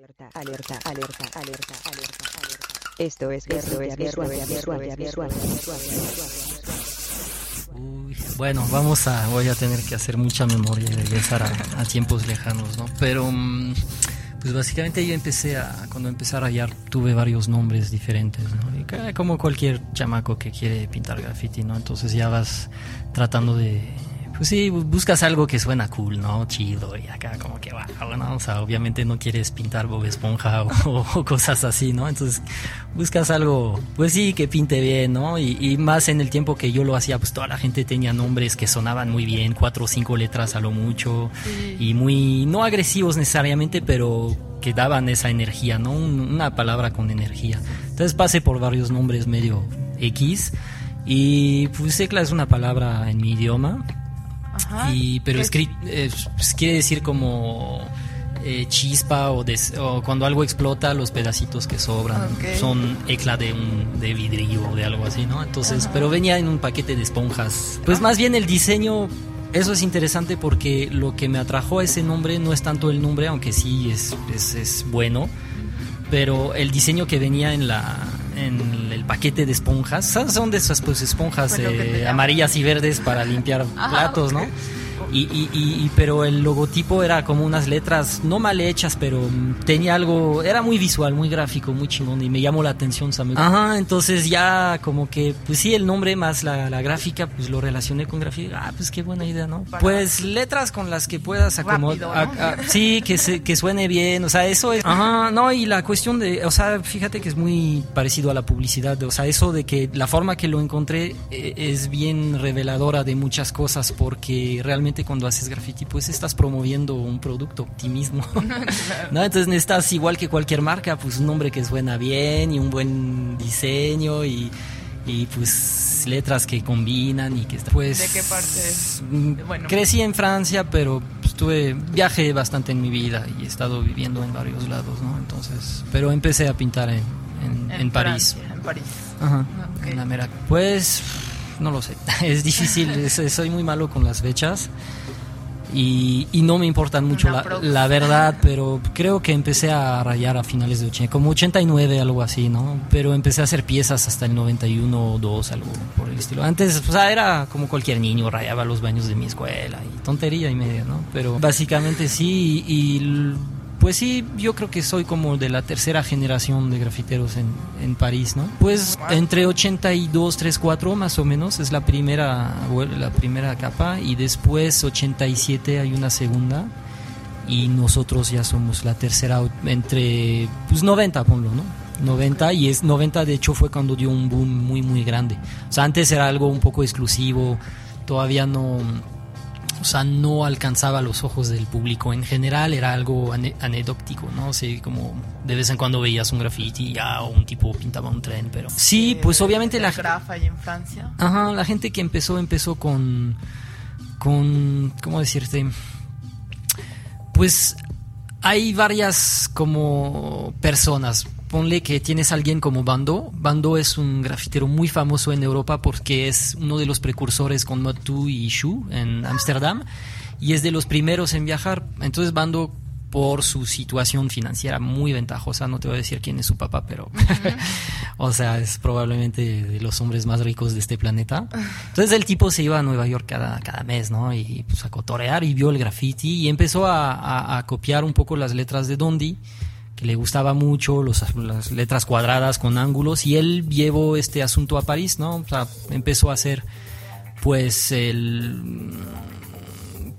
Alerta, alerta, alerta, alerta, alerta, alerta. Esto es Esto es visual, visual, visual, Uy, bueno, vamos a, voy a tener que hacer mucha memoria y regresar a, a tiempos lejanos, ¿no? Pero, mm, pues básicamente yo empecé a, cuando empecé a rayar, tuve varios nombres diferentes, ¿no? Y como cualquier chamaco que quiere pintar graffiti, ¿no? Entonces ya vas tratando de, pues sí, bu- buscas algo que suena cool, ¿no? Chido y acá como que va, bueno, o sea, obviamente no quieres pintar Bob Esponja o, o cosas así, ¿no? Entonces buscas algo, pues sí, que pinte bien, ¿no? Y, y más en el tiempo que yo lo hacía, pues toda la gente tenía nombres que sonaban muy bien, cuatro o cinco letras a lo mucho, y muy, no agresivos necesariamente, pero que daban esa energía, ¿no? Un- una palabra con energía. Entonces pasé por varios nombres medio X, y pues Secla es una palabra en mi idioma, Ajá. y, pero ¿Qué- escrit, eh, pues, quiere decir como eh, chispa o, des- o cuando algo explota, los pedacitos que sobran son ecla de un de vidrio o de algo así, ¿no? Entonces, pero venía en un paquete de esponjas. Pues más bien el diseño, eso es interesante porque lo que me atrajo a ese nombre no es tanto el nombre, aunque sí es, es, es bueno, pero el diseño que venía en la en el paquete de esponjas, son de esas pues esponjas te eh, amarillas y verdes para limpiar platos. ¿no? Y, y, y- y- pero el logotipo era como unas letras no mal hechas, pero mm, tenía algo, era muy visual, muy gráfico, muy chingón y me llamó la atención Samuel. Ajá, entonces ya como que, pues sí, el nombre más la, la gráfica, pues lo relacioné con gráfica. Ah, pues qué buena idea, ¿no? Para- Pues letras con las que puedas acomodar. ¿no? sí, que, se, que suene bien, o sea, eso es. Ajá, no, y la cuestión de, o sea, fíjate que es muy parecido a la publicidad, o sea, eso de que la forma que lo encontré eh, es bien reveladora de muchas cosas, porque realmente cuando haces graffiti, pues estás promoviendo un producto, ti mismo. ¿no? Entonces necesitas, igual que cualquier marca, pues un nombre que suena bien y un buen diseño y. Y pues letras que combinan y que está- pues ¿De qué parte mm, Bueno. crecí en Francia pero pues, tuve viajé bastante en mi vida y he estado viviendo en varios lados no entonces pero empecé a pintar en, en, en París Francia, en París. Ajá, Ok. en la mera- pues no lo sé es difícil soy muy malo con las fechas y, y no me importan mucho la, verdad, pero creo que empecé a rayar a finales de 80, como 89, algo así, ¿no? Pero empecé a hacer piezas hasta el 91 o 2, algo por el estilo. Antes, o sea, era como cualquier niño, rayaba los baños de mi escuela y tontería y media, ¿no? Pero básicamente sí, y, l- pues sí, yo creo que soy como de la tercera generación de grafiteros en, en París, ¿no? Pues entre 82, 3, 4 más o menos es la primera, la primera capa y después 87 hay una segunda y nosotros ya somos la tercera entre pues 90 ponlo, ¿no? 90 y es 90 de hecho fue cuando dio un boom muy muy grande. O sea, antes era algo un poco exclusivo, todavía no o sea, no alcanzaba los ojos del público en general, era algo ane- anecdótico, ¿no? O sea, como de vez en cuando veías un graffiti y ya o un tipo pintaba un tren, pero sí, pues obviamente la Grafa y en Francia. Ajá, la gente que empezó, empezó con. con. ¿Cómo decirte? Pues hay varias como personas. Ponle que tienes a alguien como Bando. Bando es un grafitero muy famoso en Europa porque es uno de los precursores con Motu y Shu en Ámsterdam y es de los primeros en viajar. Entonces Bando por su situación financiera muy ventajosa, no te voy a decir quién es su papá, pero o sea, es probablemente de los hombres más ricos de este planeta. Entonces el tipo se iba a Nueva York cada, cada mes, ¿no? Y pues a cotorear y vio el graffiti y empezó a, a- a copiar un poco las letras de Dondi, que le gustaba mucho, los, las letras cuadradas con ángulos, y él llevó este asunto a París, ¿no? O sea, empezó a hacer pues el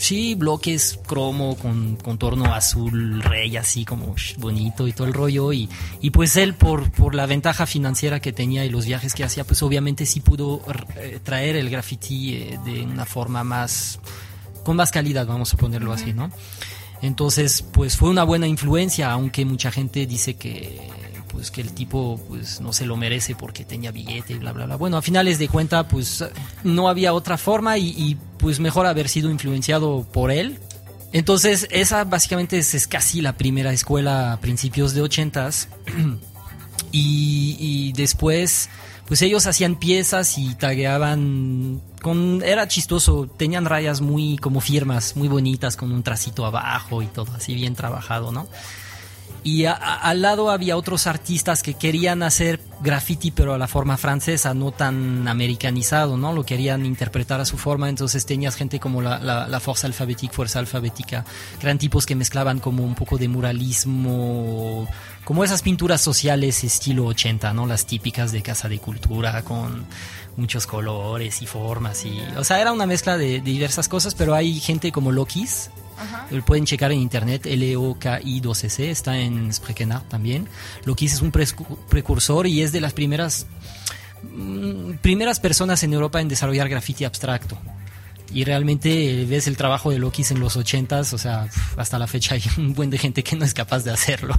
Sí, bloques cromo con contorno azul rey, así como bonito y todo el rollo. Y, y pues él, por, por la ventaja financiera que tenía y los viajes que hacía, pues obviamente sí pudo eh, traer el graffiti eh, de una forma más, con más calidad, vamos a ponerlo así, ¿no? Entonces, pues fue una buena influencia, aunque mucha gente dice que pues que el tipo pues no se lo merece porque tenía billete y bla bla bla. Bueno, a finales de cuenta pues no había otra forma y, pues mejor haber sido influenciado por él. Entonces, esa básicamente es, es casi la primera escuela a principios de ochentas. y, y después pues ellos hacían piezas y tagueaban con era chistoso, tenían rayas muy como firmas, muy bonitas con un tracito abajo y todo así bien trabajado, ¿no? Y a- a- al lado había otros artistas que querían hacer graffiti pero a la forma francesa, no tan americanizado, ¿no? Lo querían interpretar a su forma, entonces tenías gente como la, la, la Forza Alphabética, Fuerza Alfabética, que eran tipos que mezclaban como un poco de muralismo, como esas pinturas sociales estilo 80, ¿no? Las típicas de Casa de Cultura con muchos colores y formas y... O sea, era una mezcla de, de diversas cosas, pero hay gente como Lokis, Lo pueden checar en internet, L-O-K-I-2-C, está en Sprekenart también. Lokis es un precursor y es de las primeras, mm, primeras personas en Europa en desarrollar graffiti abstracto. Y realmente eh, ves el trabajo de Lokis en los 80s, o sea, hasta la fecha hay un buen de gente que no es capaz de hacerlo.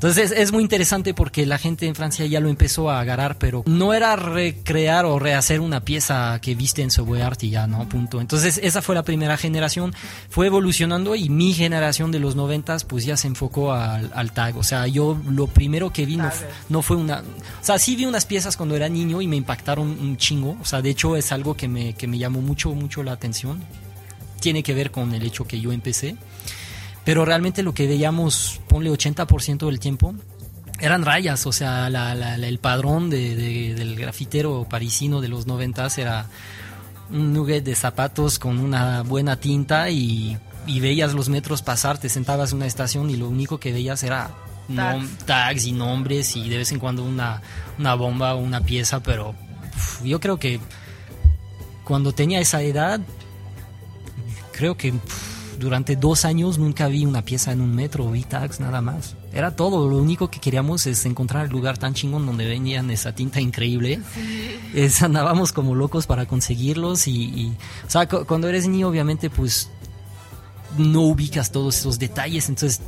Entonces es muy interesante porque la gente en Francia ya lo empezó a agarrar, pero no era recrear o rehacer una pieza que viste en Subway Art y ya, ¿no? Punto. Entonces esa fue la primera generación, fue evolucionando y mi generación de los noventas pues ya se enfocó al, al tag. O sea, yo lo primero que vi no, no fue una... O sea, sí vi unas piezas cuando era niño y me impactaron un chingo. O sea, de hecho es algo que me, que me llamó mucho, mucho la atención. Tiene que ver con el hecho que yo empecé. Pero realmente lo que veíamos, ponle 80% del tiempo, eran rayas. O sea, la- la- la- el padrón de- de- del grafitero parisino de los noventas era un nugget de zapatos con una buena tinta y, y veías los metros pasar, te sentabas en una estación y lo único que veías era nom- Tags. y nombres y de vez en cuando una, una bomba o una pieza, pero uf, yo creo que cuando tenía esa edad, creo que uf, durante dos años nunca vi una pieza en un metro, vi tags nada más. Era todo, lo único que queríamos es encontrar el lugar tan chingón donde venían esa tinta increíble. Es, andábamos como locos para conseguirlos y, y- o sea, cu- cuando eres niño obviamente pues no ubicas todos esos detalles, entonces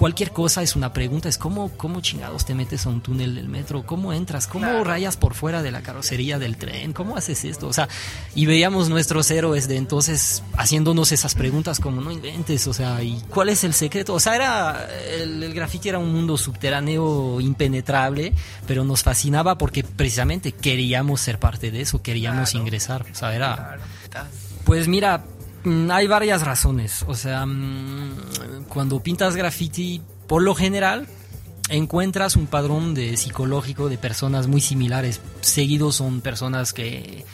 cualquier cosa es una pregunta, es cómo, cómo chingados te metes a un túnel del metro, cómo entras, cómo Claro. rayas por fuera de la carrocería del tren, cómo haces esto, o sea, y veíamos nuestros héroes de entonces haciéndonos esas preguntas como no inventes, o sea, ¿y cuál es el secreto? O sea, era, el, el graffiti era un mundo subterráneo impenetrable, pero nos fascinaba porque precisamente queríamos ser parte de eso, queríamos Claro. ingresar, o sea, era... Pues mira, hay varias razones. O sea, mm, cuando pintas graffiti, por lo general, encuentras un padrón de psicológico de personas muy similares. Seguidos son personas que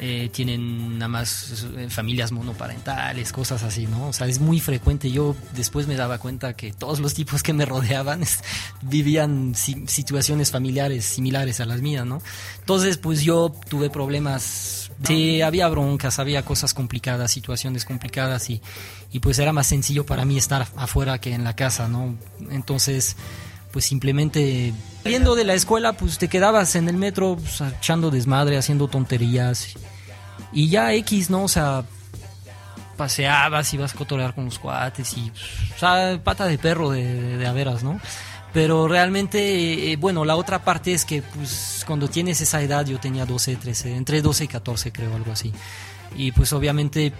eh, tienen nada más eh, familias monoparentales, cosas así, ¿no? O sea, es muy frecuente. Yo después me daba cuenta que todos los tipos que me rodeaban vivían si- situaciones familiares similares a las mías, ¿no? Entonces, pues yo tuve problemas. Sí, había broncas, había cosas complicadas, situaciones complicadas y, y pues era más sencillo para mí estar afuera que en la casa, ¿no? Entonces, pues simplemente saliendo de la escuela, pues te quedabas en el metro pues, echando desmadre, haciendo tonterías y ya X, ¿no? O sea, paseabas, ibas a cotorear con los cuates y, o sea, pata de perro de, de, de a veras, ¿no? Pero realmente, eh, bueno, la otra parte es que, pues, cuando tienes esa edad, yo tenía 12, 13, entre 12 y 14, creo, algo así. Y pues, obviamente,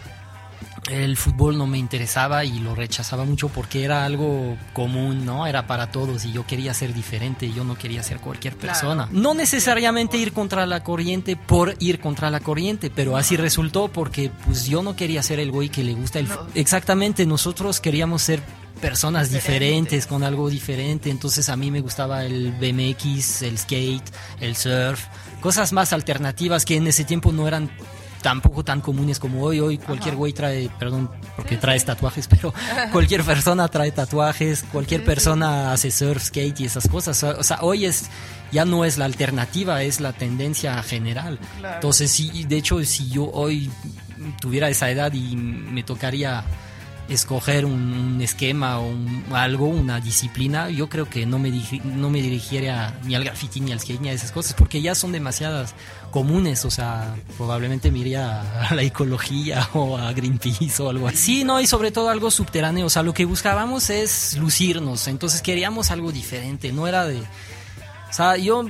el fútbol no me interesaba y lo rechazaba mucho porque era algo común, ¿no? Era para todos y yo quería ser diferente, yo no quería ser cualquier Claro. persona. No necesariamente ir contra la corriente por ir contra la corriente, pero así resultó porque pues yo no quería ser el güey que le gusta el No. Exactamente, nosotros queríamos ser personas Diferentes. con algo diferente, entonces a mí me gustaba el BMX, el skate, el surf, cosas más alternativas que en ese tiempo no eran tampoco tan comunes como hoy. Hoy cualquier Ajá. güey trae, perdón, porque traes tatuajes, pero cualquier persona trae tatuajes, cualquier persona hace surf, skate y esas cosas. O sea, hoy es ya no es la alternativa, es la tendencia general. Claro. Entonces, sí, de hecho, si yo hoy tuviera esa edad y me tocaría escoger un, esquema o un- algo, una disciplina, yo creo que no me, no me dirigiría ni al graffiti ni al skate ni a esas cosas, porque ya son demasiadas comunes, o sea, probablemente me iría a la ecología o a Greenpeace o algo así. Sí, no, y sobre todo algo subterráneo, o sea, lo que buscábamos es lucirnos, entonces queríamos algo diferente, no era de... O sea, yo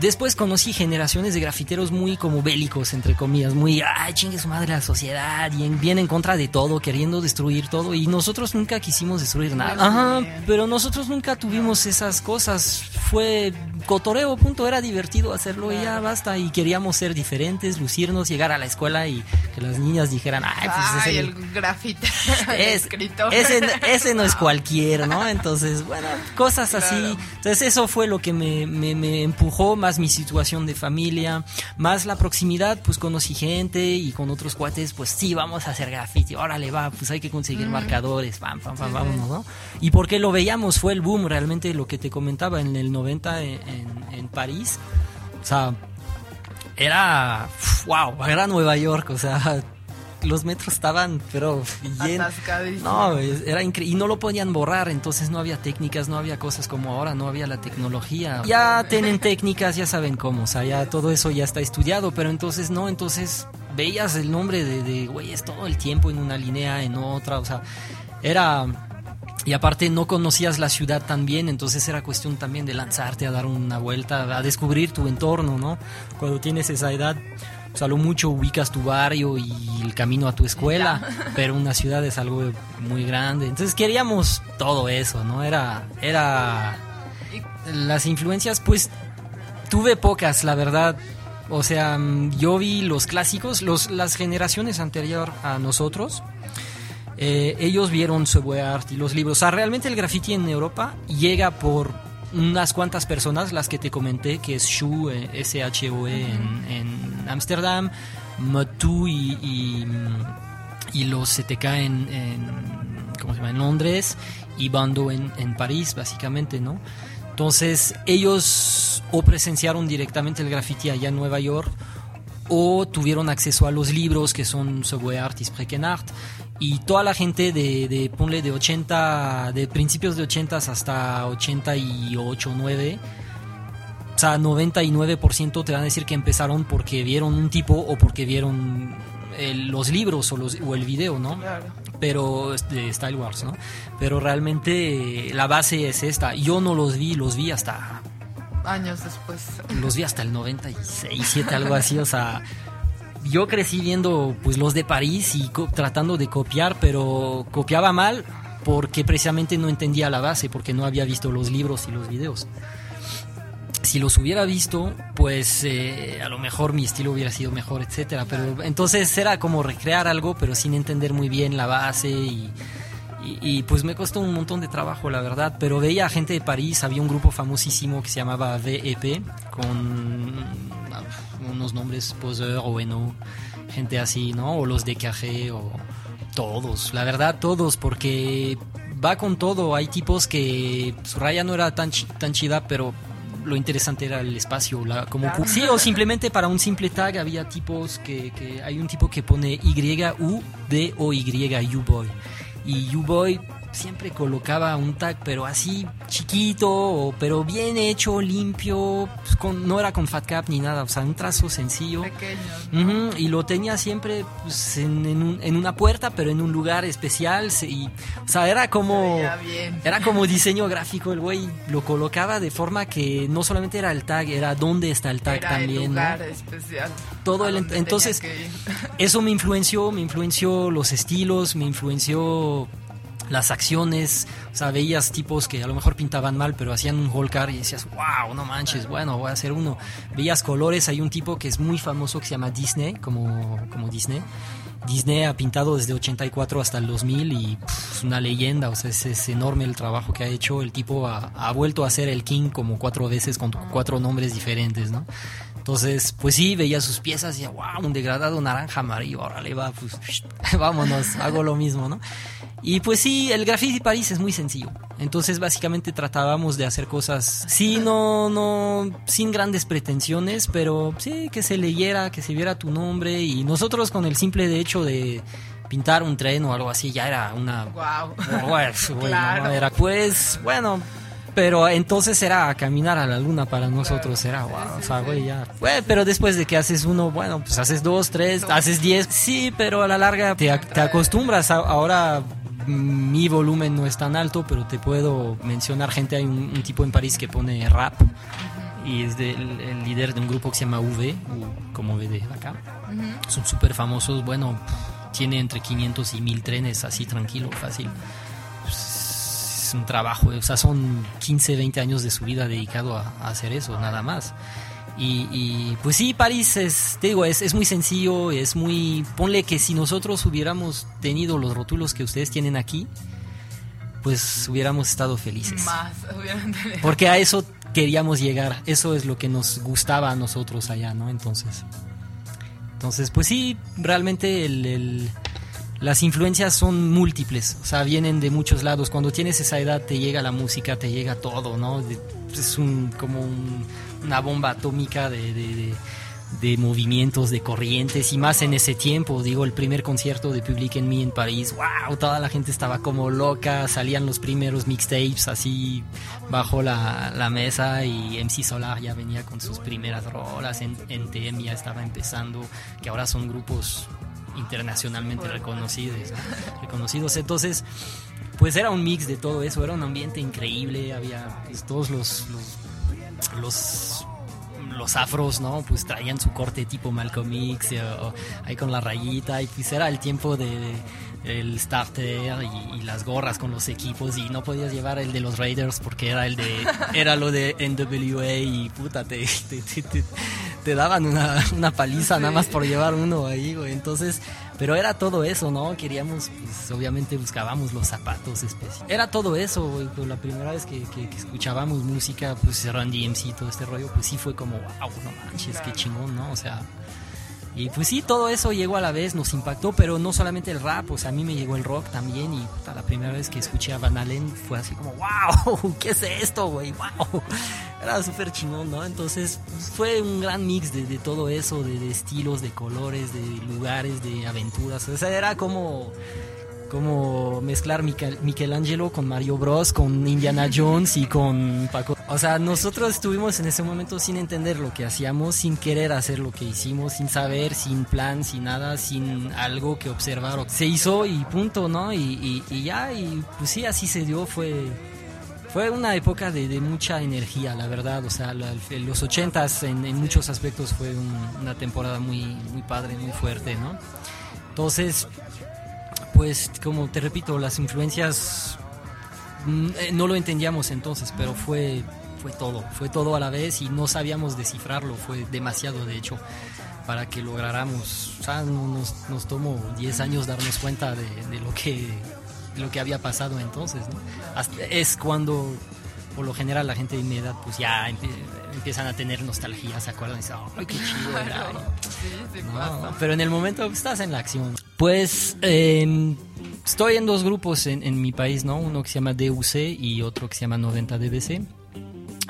después conocí generaciones de grafiteros muy como bélicos, entre comillas, muy, ay, chingue su madre la sociedad, y en, bien en contra de todo, queriendo destruir todo, y nosotros nunca quisimos destruir nada. Ajá, pero nosotros nunca tuvimos esas cosas. fue cotoreo, punto, era divertido hacerlo y ya basta. Y queríamos ser diferentes, lucirnos, llegar a la escuela y que las niñas dijeran, ay, pues Ay, ese, el es- escritor. ese, ese no es cualquiera, ¿no? Entonces, bueno, cosas así. Entonces, eso fue lo que me, me, me empujó, más mi situación de familia, más la proximidad, pues conocí gente y con otros cuates, pues sí, vamos a hacer graffiti, órale, va, pues hay que conseguir marcadores, pam, pam, pam, vámonos, ¿no? Y porque lo veíamos, fue el boom, realmente lo que te comentaba en el 90 en, en- en París, o sea, era, wow, era Nueva York, o sea, los metros estaban, pero llenos. No, es- era increíble. Y no lo podían borrar, entonces no había técnicas, no había cosas como ahora, no había la tecnología. Ya tienen técnicas, ya saben cómo, o sea, ya todo eso ya está estudiado, pero entonces no, entonces veías el nombre de, de güeyes todo el tiempo en una línea, en otra, o sea, era... Y aparte no conocías la ciudad tan bien, entonces era cuestión también de lanzarte a dar una vuelta, a descubrir tu entorno, ¿no? Cuando tienes esa edad, o sea, lo mucho ubicas tu barrio y el camino a tu escuela, pero una ciudad es algo muy grande. Entonces queríamos todo eso, ¿no? Era, era las influencias, pues tuve pocas, la verdad. O sea, yo vi los clásicos, los, las generaciones anterior a nosotros. eh, ellos vieron Subway Art y los libros. O sea, realmente el graffiti en Europa llega por unas cuantas personas, las que te comenté, que es Shu, eh, S-H-O-E en- Ámsterdam, Matu y, y, y los CTK en, en, ¿cómo se llama? en Londres y Bando en, en París, básicamente, ¿no? Entonces, ellos o presenciaron directamente el graffiti allá en Nueva York o tuvieron acceso a los libros que son Subway Art y Sprechen Art y toda la gente de, de ponle de 80 de principios de 80 hasta 88 9 o sea 99% te van a decir que empezaron porque vieron un tipo o porque vieron el- los libros o, los, o el video, ¿no? Claro. pero de Style Wars, ¿no? Pero realmente eh, la base es esta. Yo no los vi, los vi hasta Años después. los vi hasta el 96, 7, algo así, o sea, yo crecí viendo pues los de París y tratando de copiar, pero copiaba mal porque precisamente no entendía la base, porque no había visto los libros y los videos. Si los hubiera visto, pues eh, a lo mejor mi estilo hubiera sido mejor, etcétera. Pero entonces era como recrear algo, pero sin entender muy bien la base y, y, pues me costó un montón de trabajo, la verdad. Pero veía gente de París, había un grupo famosísimo que se llamaba VEP, con unos nombres Poseur o Eno, gente así, ¿no? O los de Cajé o todos, la verdad todos, porque va con todo. Hay tipos que su raya no era tan, chi- tan chida, pero lo interesante era el espacio, la, como Claro. sí o simplemente para un simple tag había tipos que, que hay un tipo que pone Y U D O Y U-Boy y U-Boy siempre colocaba un tag pero así chiquito o- pero bien hecho limpio pues, con, no era con fat cap ni nada o sea un trazo sencillo. Ujú, y lo tenía siempre pues, en, en un- en una puerta, pero en un lugar especial. se- y, o sea, era como. Se. Era como diseño gráfico, el güey lo colocaba de forma que no solamente era el tag, era dónde está el tag Era también. el ¿no? lugar especial. Todo el- entonces-. Eso me influenció, me influenció los estilos, me influenció las acciones, o sea, veías tipos que a lo mejor pintaban mal, pero hacían un holcar y decías, wow, no manches, bueno, voy a hacer uno. Veías colores, hay un tipo que es muy famoso que se llama Disney, como, como Disney. Disney ha pintado desde 84 hasta el 2000 y pff, es una leyenda, o sea, es, es enorme el trabajo que ha hecho. El tipo ha, ha vuelto a ser el King como cuatro veces con cuatro nombres diferentes, ¿no? Entonces, pues sí, veía sus piezas y decía, wow, un degradado naranja amarillo, órale, va, pues vámonos, hago lo mismo, ¿no? Y pues sí, el graffiti París es muy sencillo. Entonces, básicamente tratábamos de hacer cosas, sí, no, no, sin grandes pretensiones, pero sí, que se leyera, que se viera tu nombre. Y nosotros con el simple hecho de pintar un tren o algo así, ya era una... Bueno, bueno, Claro. era pues, bueno, pero entonces era caminar a la luna para nosotros, era wow, o sea, güey, ya. Güey, pero después de que haces uno, bueno, pues haces dos, tres, haces diez, sí, pero a la larga te, te acostumbras. A- Ahora mi volumen no es tan alto, pero te puedo mencionar gente, hay un, un tipo en París que pone rap y es del- el líder de un grupo que se llama V, U, como V de acá. Son súper famosos, bueno, tiene entre 500 y 1000 trenes así tranquilo, fácil. Es un trabajo, o sea, son 15, 20 años de su vida dedicado a, a hacer eso, nada más. Y, y, pues sí, París es, te digo, es, es, muy sencillo, es muy... Ponle que si nosotros hubiéramos tenido los rótulos que ustedes tienen aquí, pues hubiéramos estado felices. Más. Porque a eso queríamos llegar, eso es lo que nos gustaba a nosotros allá, ¿no? Entonces, entonces pues sí, realmente el, el, las influencias son múltiples, o sea, vienen de muchos lados. Cuando tienes esa edad te llega la música, te llega todo, ¿no? Es un, como un, una bomba atómica de, de, movimientos, de corrientes, y más en ese tiempo, digo, el primer concierto de Public Enemy en París, wow, toda la gente estaba como loca, salían los primeros mixtapes así bajo la, la mesa y MC Solar ya venía con sus primeras rolas, en, NTM ya estaba empezando, que ahora son grupos internacionalmente reconocidos, ¿no? reconocidos, entonces pues era un mix de todo eso, era un ambiente increíble, había pues, todos los, los, los, los, afros, ¿no? Pues traían su corte tipo Malcolm X, o, o, ahí con la rayita, y pues era el tiempo de, de el starter y, y, las gorras con los equipos y no podías llevar el de los Raiders porque era el de era lo de NWA y puta te, te, te, te daban una, una paliza sí. nada más por llevar uno ahí, güey. Entonces, pero era todo eso, ¿no? Queríamos, pues obviamente buscábamos los zapatos especiales. Era todo eso, güey. Pues, la primera vez que, que, que, escuchábamos música, pues Randy MC y todo este rollo, pues sí fue como, wow, no manches, qué chingón, ¿no? O sea, y pues sí, todo eso llegó a la vez, nos impactó, pero no solamente el rap, sea, a mí me llegó el rock también y la primera vez que escuché a Van Halen fue así como, wow, ¿qué es esto, güey? Wow, era súper chingón, ¿no? Entonces pues, fue un gran mix de, de todo eso, de, de, estilos, de colores, de lugares, de aventuras, o sea, era como como mezclar Michel, Michelangelo con Mario Bros, con Indiana Jones y con Paco. O sea, nosotros estuvimos en ese momento sin entender lo que hacíamos, sin querer hacer lo que hicimos, sin saber, sin plan, sin nada, sin algo que observar. Se hizo y punto, ¿no? Y, y, y ya, y pues sí, así se dio, fue... Fue una época de, de mucha energía, la verdad. O sea, la, los ochentas en, en, muchos aspectos fue un, una temporada muy, muy padre, muy fuerte, ¿no? Entonces, pues como te repito, las influencias no lo entendíamos entonces, pero fue, fue todo, fue todo a la vez y no sabíamos descifrarlo, fue demasiado de hecho para que lográramos, o sea, nos, tomó 10 años darnos cuenta de, lo que lo que había pasado entonces, es cuando por lo general la gente de mi edad pues ya empie empiezan a tener nostalgia, se acuerdan y dicen, ¡ay, qué chido era! Sí, no, pero en el momento estás en la acción. Pues eh, estoy en dos grupos en, en, mi país, ¿no? Uno que se llama DUC y otro que se llama 90 DBC.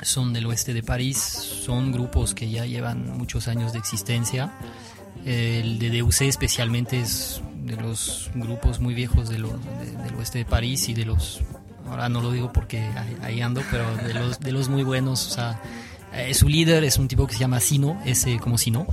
Son del oeste de París, son grupos que ya llevan muchos años de existencia. El de DUC especialmente es de los grupos muy viejos de lo, de, del oeste de París y de los ahora no lo digo porque ahí ando, pero de los, de los muy buenos, o sea, eh, su líder es un tipo que se llama Sino, ese como Sino,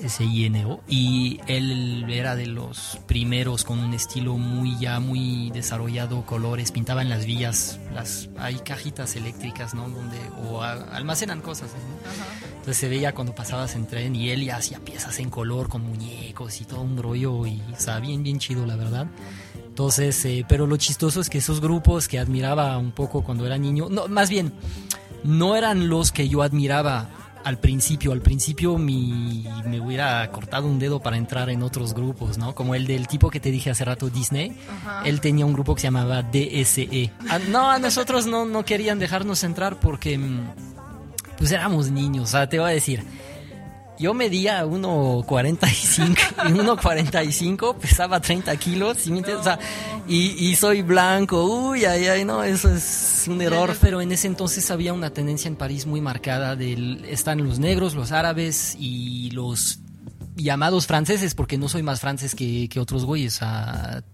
S-I-N-O, y él era de los primeros con un estilo muy ya muy desarrollado, colores, pintaba en las vías, las hay cajitas eléctricas, ¿no? Donde o a, almacenan cosas, ¿no? Entonces se veía cuando pasabas en tren y él ya hacía piezas en color con muñecos y todo un rollo y o sea, bien bien chido la verdad. Entonces, eh, pero lo chistoso es que esos grupos que admiraba un poco cuando era niño, no, más bien no eran los que yo admiraba al principio. Al principio mi, me hubiera cortado un dedo para entrar en otros grupos, ¿no? Como el del tipo que te dije hace rato, Disney. Él tenía un grupo que se llamaba DSE. A, no, a nosotros no, no querían dejarnos entrar porque pues éramos niños. O sea, te voy a decir, yo medía 1.45 y 1.45 pesaba 30 kilos, ¿sí me entiendes? O sea, y, y, soy blanco, uy, ay, ay, no, eso es un error. Pero en ese entonces había una tendencia en París muy marcada del, están los negros, los árabes y los llamados franceses, porque no soy más francés que, que otros güeyes, o sea,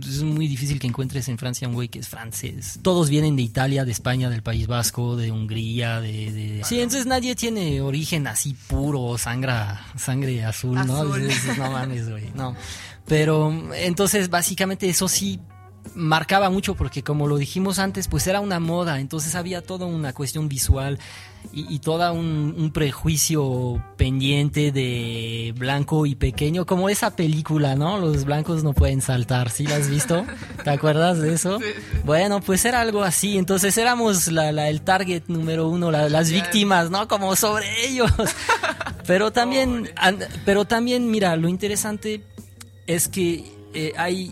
es muy difícil que encuentres en Francia un güey que es francés. Todos vienen de Italia, de España, del País Vasco, de Hungría, de... de... Sí, entonces nadie tiene origen así puro, sangre, sangre azul, ¿no? Azul. No mames, güey, no. Pero entonces básicamente eso sí marcaba mucho porque como lo dijimos antes, pues era una moda, entonces había toda una cuestión visual y, y toda un, un prejuicio pendiente de blanco y pequeño, como esa película, ¿no? Los blancos no pueden saltar, ¿sí la has visto? ¿Te acuerdas de eso? Bueno, pues era algo así, entonces éramos la, la- el target número uno, la- las víctimas, ¿no? Como sobre ellos. Pero también, an- pero también, mira, lo interesante es que eh, hay,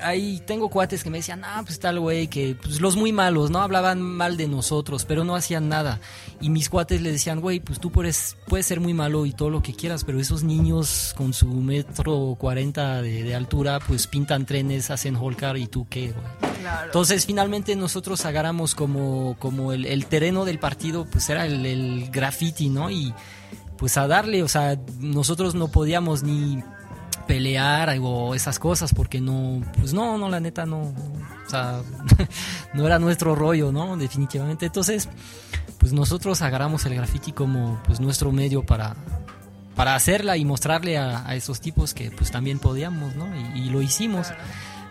hay, tengo cuates que me decían, ah, pues tal güey, que pues, los muy malos, ¿no? Hablaban mal de nosotros, pero no hacían nada. Y mis cuates le decían, güey, pues tú puedes, puedes ser muy malo y todo lo que quieras, pero esos niños con su metro cuarenta de, de altura, pues pintan trenes, hacen holcar y tú qué, güey. Claro. Entonces finalmente nosotros agarramos como, como el, el terreno del partido, pues era el, el graffiti, ¿no? Y pues a darle, o sea, nosotros no podíamos ni pelear o esas cosas porque no, pues no, no, la neta no, o sea, no era nuestro rollo, ¿no? Definitivamente. Entonces, pues nosotros agarramos el graffiti como pues nuestro medio para para hacerla y mostrarle a, esos tipos que pues también podíamos, ¿no? Y lo hicimos.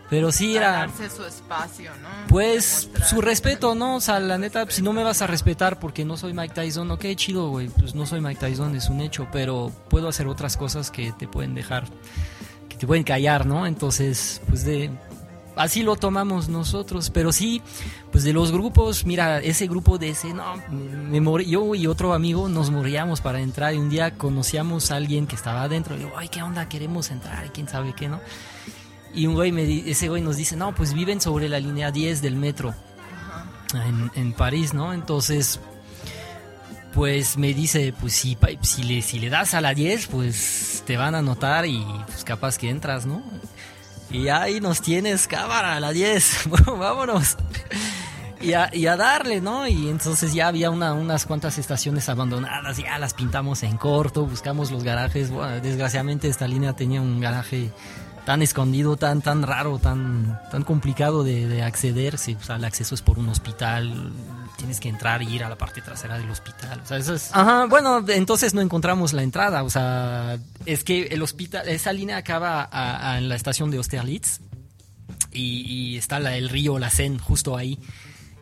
Pero sí era... Ganarse su espacio, ¿no? Pues Demostrar. su respeto, ¿no? O sea, la neta, si no me vas a respetar porque no soy Mike Tyson, ok, chido, güey. Pues no soy Mike Tyson, es un hecho, pero puedo hacer otras cosas que te pueden dejar, que te pueden callar, ¿no? Entonces, pues de. Así lo tomamos nosotros, pero sí, pues de los grupos, mira, ese grupo de ese, no, me morí, yo y otro amigo nos moríamos para entrar y un día conocíamos a alguien que estaba adentro y yo, ay, ¿qué onda? Queremos entrar y quién sabe qué, ¿no? Y un güey, me, di- ese güey nos dice, no, pues viven sobre la línea 10 del metro en, en París, ¿no? Entonces, pues me dice, pues si, si, le, si le das a la 10, pues te van a notar y pues capaz que entras, ¿no? Y ahí nos tienes, cámara, a la 10, bueno, vámonos. Y a, y a darle, ¿no? Y entonces ya había una, unas cuantas estaciones abandonadas, ya las pintamos en corto, buscamos los garajes. Bueno, desgraciadamente esta línea tenía un garaje tan escondido, tan tan raro, tan tan complicado de, de acceder. Sí, o sea, el acceso es por un hospital, tienes que entrar y ir a la parte trasera del hospital. O sea, eso es... Ajá, bueno, entonces no encontramos la entrada. O sea, es que el hospital, esa línea acaba a- a- en la estación de Austerlitz y, y está la- el río, la Seine, justo ahí.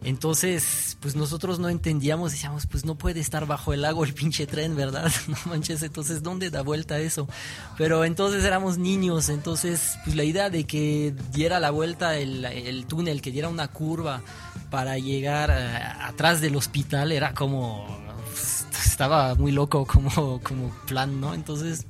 Entonces, pues nosotros no entendíamos, decíamos, pues no puede estar bajo el lago el pinche tren, ¿verdad? No manches, entonces, ¿dónde da vuelta eso? Pero entonces éramos niños, entonces, pues la idea de que diera la vuelta el, el túnel, que diera una curva para llegar eh, atrás del hospital, era como, pues, estaba muy loco como, como plan, ¿no? Entonces,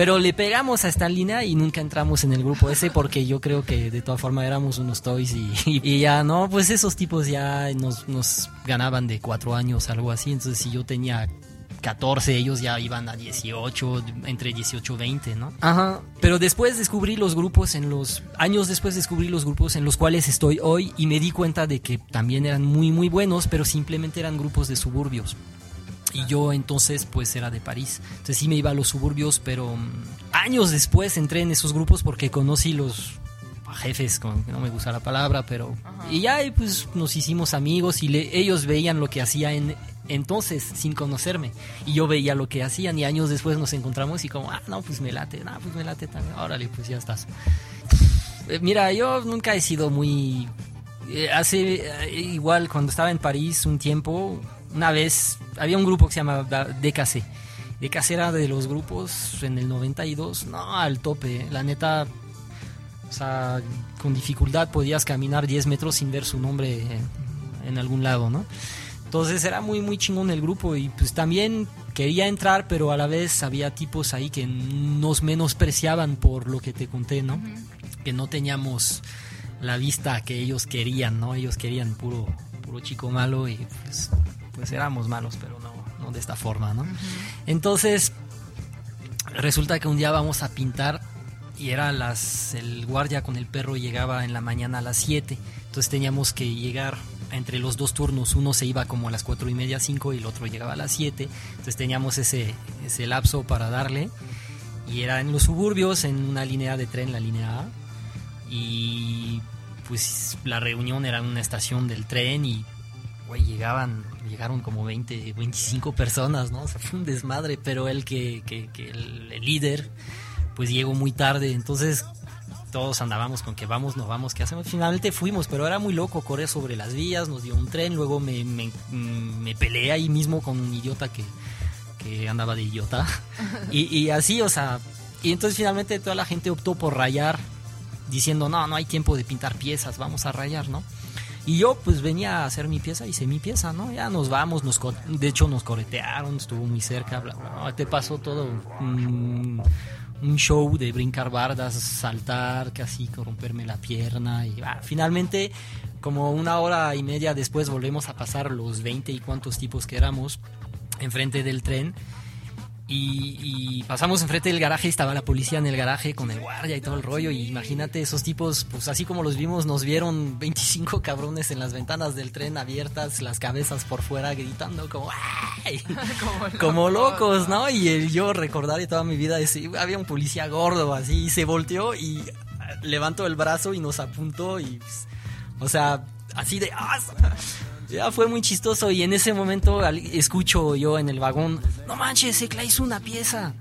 pero le pegamos a esta línea y nunca entramos en el grupo ese porque yo creo que de todas formas éramos unos toys y, y ya no, pues esos tipos ya nos, nos ganaban de cuatro años, algo así. Entonces si yo tenía 14, ellos ya iban a 18, entre 18 y 20, ¿no? Ajá. Pero después descubrí los grupos en los... Años después descubrí los grupos en los cuales estoy hoy y me di cuenta de que también eran muy, muy buenos, pero simplemente eran grupos de suburbios. Y yo entonces pues era de París. Entonces sí me iba a los suburbios, pero mm, años después entré en esos grupos porque conocí los jefes, con no me gusta la palabra, pero... Y ya pues nos hicimos amigos y le- ellos veían lo que hacía en entonces sin conocerme. Y yo veía lo que hacían y años después nos encontramos y como, ah, no, pues me late, no, pues me late también. Órale, pues ya estás. Eh, Mira, yo nunca he sido muy... eh, hace eh, igual cuando estaba en París un tiempo, una vez había un grupo que se llamaba DKC. DKC era de los grupos en el 92, no, al tope, la neta, o sea, con dificultad podías caminar 10 metros sin ver su nombre en, en algún lado, ¿no? Entonces era muy, muy chingón el grupo y pues también quería entrar, pero a la vez había tipos ahí que nos menospreciaban por lo que te conté, ¿no? Que no teníamos la vista que ellos querían, ¿no? Ellos querían puro, puro chico malo y pues, pues éramos malos, pero no, no de esta forma, ¿no? Entonces, resulta que un día vamos a pintar y era las el guardia con el perro llegaba en la mañana a las 7 entonces teníamos que llegar entre los dos turnos. Uno se iba como a las cuatro y media 5 y el otro llegaba a las 7 entonces teníamos ese ese lapso para darle. Y era en los suburbios en una línea de tren la línea A. Y pues la reunión era en una estación del tren y güey, llegaban, llegaron como 20, 25 personas, ¿no? O sea, fue un desmadre, pero el que, que, que el, el líder, pues llegó muy tarde, entonces todos andábamos con que vamos, no vamos, ¿qué hacemos? Finalmente fuimos, pero era muy loco correr sobre las vías, nos dio un tren, luego me, me, mm, me peleé ahí mismo con un idiota que, que andaba de idiota. Y, y así, o sea, y entonces finalmente toda la gente optó por rayar, diciendo, no, no hay tiempo de pintar piezas, vamos a rayar, ¿no? Y yo pues venía a hacer mi pieza, hice mi pieza, ¿no? Ya nos vamos, nos de hecho nos corretearon, estuvo muy cerca, bla. Te pasó todo un, un show de brincar bardas, saltar, casi romperme la pierna. Y ah, finalmente, como una hora y media después, volvemos a pasar los 20 y cuantos tipos que éramos enfrente del tren. Y, y pasamos enfrente del garaje y estaba la policía en el garaje con el guardia y todo el rollo. Y imagínate, esos tipos, pues así como los vimos, nos vieron 25 cabrones en las ventanas del tren abiertas, las cabezas por fuera gritando como ¡ay! Como, como locos, ¿no? Y el, yo recordaré toda mi vida, ese, había un policía gordo así, y se volteó y levantó el brazo y nos apuntó y, pues, o sea, así de... ¡ah! Ya fue muy chistoso y en ese momento escucho yo en el vagón, no manches, Secla hizo una pieza.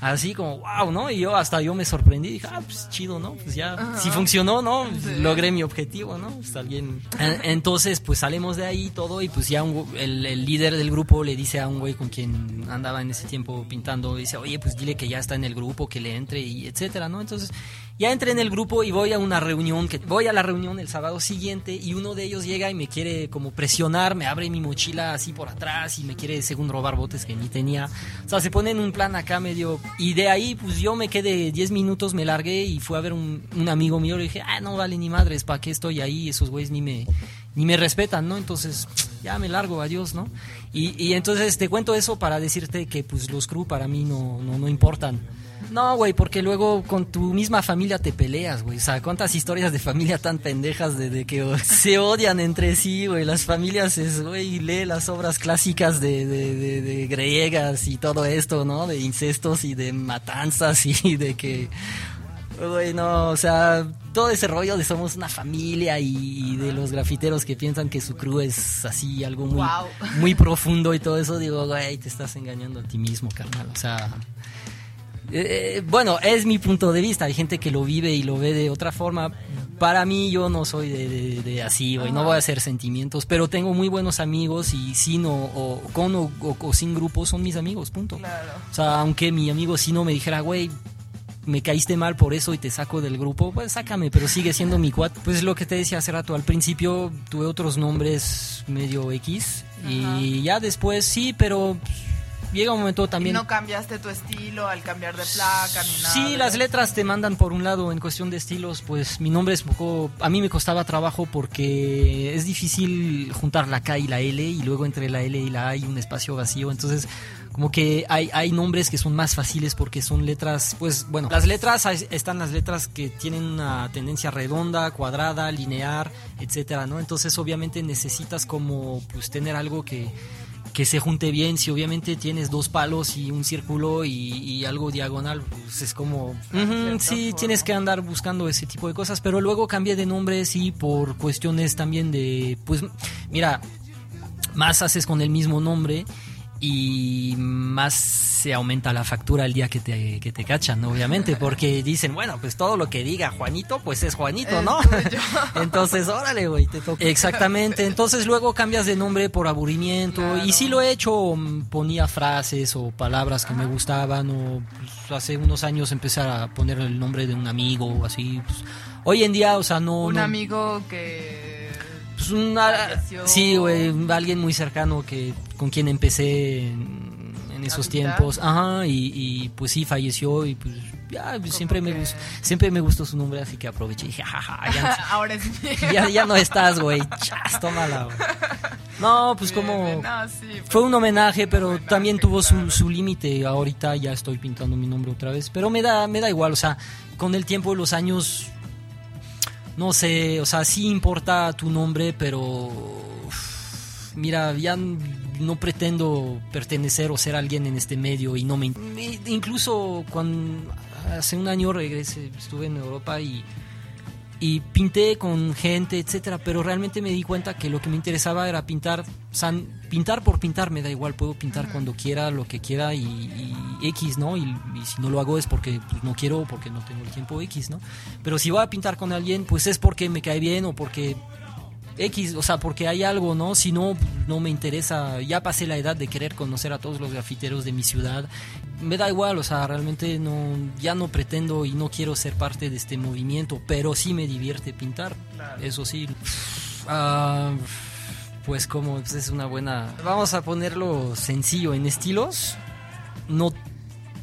Así como, wow, ¿no? Y yo hasta yo me sorprendí, dije, ah, pues chido, ¿no? Pues ya, si funcionó, ¿no? Sí. Logré mi objetivo, ¿no? Pues alguien... En- Entonces, pues salimos de ahí todo y pues ya un el, el líder del grupo le dice a un güey con quien andaba en ese tiempo pintando, dice, oye, pues dile que ya está en el grupo, que le entre y etcétera, ¿no? Entonces, ya entré en el grupo y voy a una reunión, que voy a la reunión el sábado siguiente y uno de ellos llega y me quiere como presionar, me abre mi mochila así por atrás y me quiere según robar botes que ni tenía. O sea, se pone en un plan acá medio... Y de ahí pues yo me quedé 10 minutos, me largué y fui a ver un, un amigo mío, le dije, ah, no vale ni madres, ¿para qué estoy ahí? Esos güeyes ni me, ni me respetan, ¿no? Entonces ya me largo, adiós, ¿no? Y, y entonces te cuento eso para decirte que pues los crew para mí no, no, no importan. No, güey, porque luego con tu misma familia te peleas, güey. O sea, cuántas historias de familia tan pendejas de, de que se odian entre sí, güey. Las familias, es, güey, lee las obras clásicas de, de, de, de griegas y todo esto, ¿no? De incestos y de matanzas y de que... Güey, no, o sea, todo ese rollo de somos una familia y, y de los grafiteros que piensan que su crew es así, algo muy, Wow. muy profundo y todo eso, digo, güey, te estás engañando a ti mismo, carnal. O sea, eh, bueno, es mi punto de vista. Hay gente que lo vive y lo ve de otra forma. Para mí, yo no soy de, de- de así, güey. No voy a hacer sentimientos, pero tengo muy buenos amigos y sin o, o con o, o- o sin grupos son mis amigos, punto. Claro. O sea, aunque mi amigo si no me dijera, güey, me caíste mal por eso y te saco del grupo, pues sácame, pero sigue siendo mi cuat. Pues lo que te decía hace rato, al principio tuve otros nombres medio X y ya después sí, pero llega un momento Y también... no cambiaste tu estilo al cambiar de placa ni nada. Sí, las letras te mandan por un lado en cuestión de estilos, pues mi nombre es un poco, a mí me costaba trabajo porque es difícil juntar la K y la L y luego entre la L y la A hay un espacio vacío, entonces como que hay, hay nombres que son más fáciles porque son letras, pues bueno, las letras están las letras que tienen una tendencia redonda, cuadrada, lineal, etcétera, ¿no? Entonces obviamente necesitas como pues tener algo que que se junte bien. Si obviamente tienes dos palos y un círculo y, y algo diagonal, pues es como... Sí, forma. tienes que andar buscando ese tipo de cosas, pero luego cambié de nombre, sí, por cuestiones también de... Pues mira, más haces con el mismo nombre y más se aumenta la factura el día que te, que te cachan, ¿no? obviamente, porque dicen, bueno, pues todo lo que diga Juanito, pues es Juanito, ¿no? Entonces, órale, güey, te toca. Exactamente, entonces luego cambias de nombre por aburrimiento Claro. y sí lo he hecho, ponía frases o palabras que me gustaban o pues, hace unos años empecé a poner el nombre de un amigo así. pues, hoy en día, o sea, no... Un no- amigo que. Pues una, sí, güey, alguien muy cercano que con quien empecé en, en esos tiempos, ajá, y, y, pues sí falleció y pues ya pues, siempre me que- gustó, siempre me gustó su nombre, así que aproveché y dije, jaja, ya, Ahora es ya, ya no estás, güey, chas, tómala, güey. No, pues Bien, como. No, sí, pues, fue un homenaje, pero homenaje, también tuvo su, claro. su límite. Ahorita ya estoy pintando mi nombre otra vez, pero me da, me da igual. O sea, con el tiempo, los años, no sé, o sea, sí importa tu nombre, pero mira, ya no pretendo pertenecer o ser alguien en este medio y no me, in- incluso cuando hace un año regresé, estuve en Europa y y pinté con gente, etcétera, pero realmente me di cuenta que lo que me interesaba era pintar, san, pintar por pintar, me da igual, puedo pintar cuando quiera, lo que quiera y, y X, ¿no? Y, y, si no lo hago es porque pues, no quiero, porque no tengo el tiempo X, ¿no? Pero si voy a pintar con alguien, pues es porque me cae bien o porque X, o sea, porque hay algo, ¿no? Si no, no me interesa, ya pasé la edad de querer conocer a todos los grafiteros de mi ciudad. Me da igual, o sea, realmente no, ya no pretendo y no quiero ser parte de este movimiento, pero sí me divierte pintar, claro. eso sí. Uh, pues como pues es una buena... Vamos a ponerlo sencillo, en estilos, no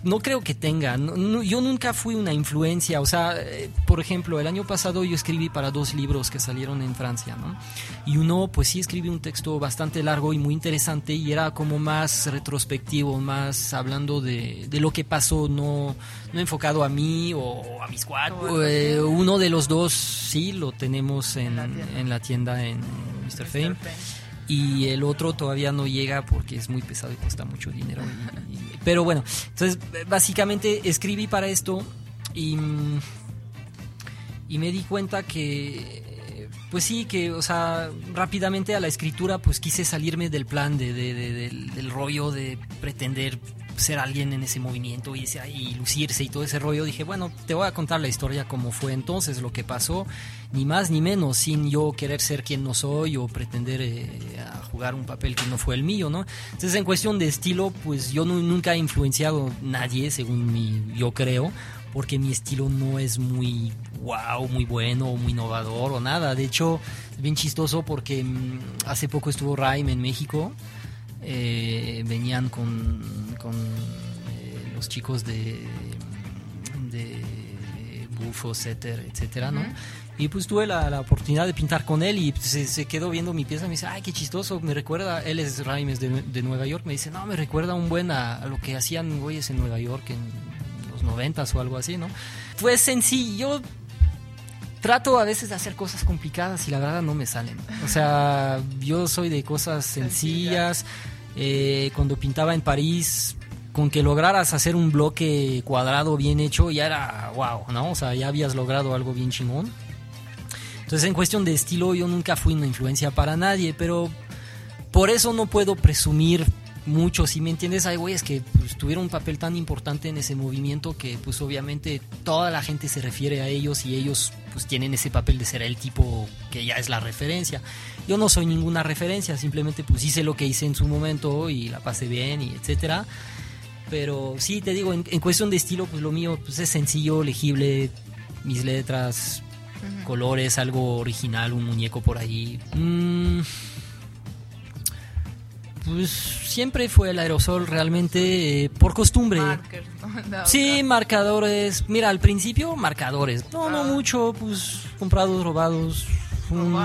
no creo que tenga. No, no, yo nunca fui una influencia. O sea, eh, por ejemplo, el año pasado yo escribí para dos libros que salieron en Francia, ¿no? Y uno, pues sí escribí un texto bastante largo y muy interesante y era como más retrospectivo, más hablando de, de lo que pasó, no, no enfocado a mí o a mis cuatro. Eh, uno de los dos sí lo tenemos en, en la tienda en Mr. Fame. Y el otro todavía no llega porque es muy pesado y cuesta mucho dinero. Y, y, pero bueno, entonces básicamente escribí para esto y, y me di cuenta que, pues sí, que, o sea, rápidamente a la escritura pues quise salirme del plan, de, de, de del, del, rollo de pretender ser alguien en ese movimiento y, y, lucirse y todo ese rollo. Dije, bueno, te voy a contar la historia como fue entonces, lo que pasó, ni más ni menos, sin yo querer ser quien no soy o pretender eh, a jugar un papel que no fue el mío, ¿no? Entonces, en cuestión de estilo, pues yo no, nunca he influenciado nadie, según mi, yo creo, porque mi estilo no es muy wow, muy bueno, muy innovador o nada. De hecho, es bien chistoso porque mmm, hace poco estuvo Raim en México. Eh, venían con, con eh, los chicos de, de Bufo, Setter, etcétera, ¿no? Uh -huh. Y pues tuve la, la, oportunidad de pintar con él y pues, se, se, quedó viendo mi pieza. Me dice, ay, qué chistoso, me recuerda. Él es Raimes de, de Nueva York. Me dice, no, me recuerda un buen a, a, lo que hacían güeyes en Nueva York en los noventas o algo así, ¿no? Fue sencillo. Trato a veces de hacer cosas complicadas y la verdad no me salen. O sea, yo soy de cosas sencillas. Eh, cuando pintaba en París, con que lograras hacer un bloque cuadrado bien hecho, ya era wow, ¿no? O sea, ya habías logrado algo bien chingón. Entonces, en cuestión de estilo, yo nunca fui una influencia para nadie, pero por eso no puedo presumir mucho, si me entiendes, hay güeyes que pues, tuvieron un papel tan importante en ese movimiento que pues obviamente toda la gente se refiere a ellos y ellos pues tienen ese papel de ser el tipo que ya es la referencia. Yo no soy ninguna referencia, simplemente pues hice lo que hice en su momento y la pasé bien y etcétera. Pero sí, te digo, en, en, cuestión de estilo, pues lo mío pues es sencillo, legible, mis letras, uh -huh. colores, algo original, un muñeco por ahí. Mm, pues siempre fue el aerosol realmente eh, por costumbre. Marker, no, sí, marcadores. Mira, al principio marcadores. No, ah. no mucho, pues comprados, robados. Un,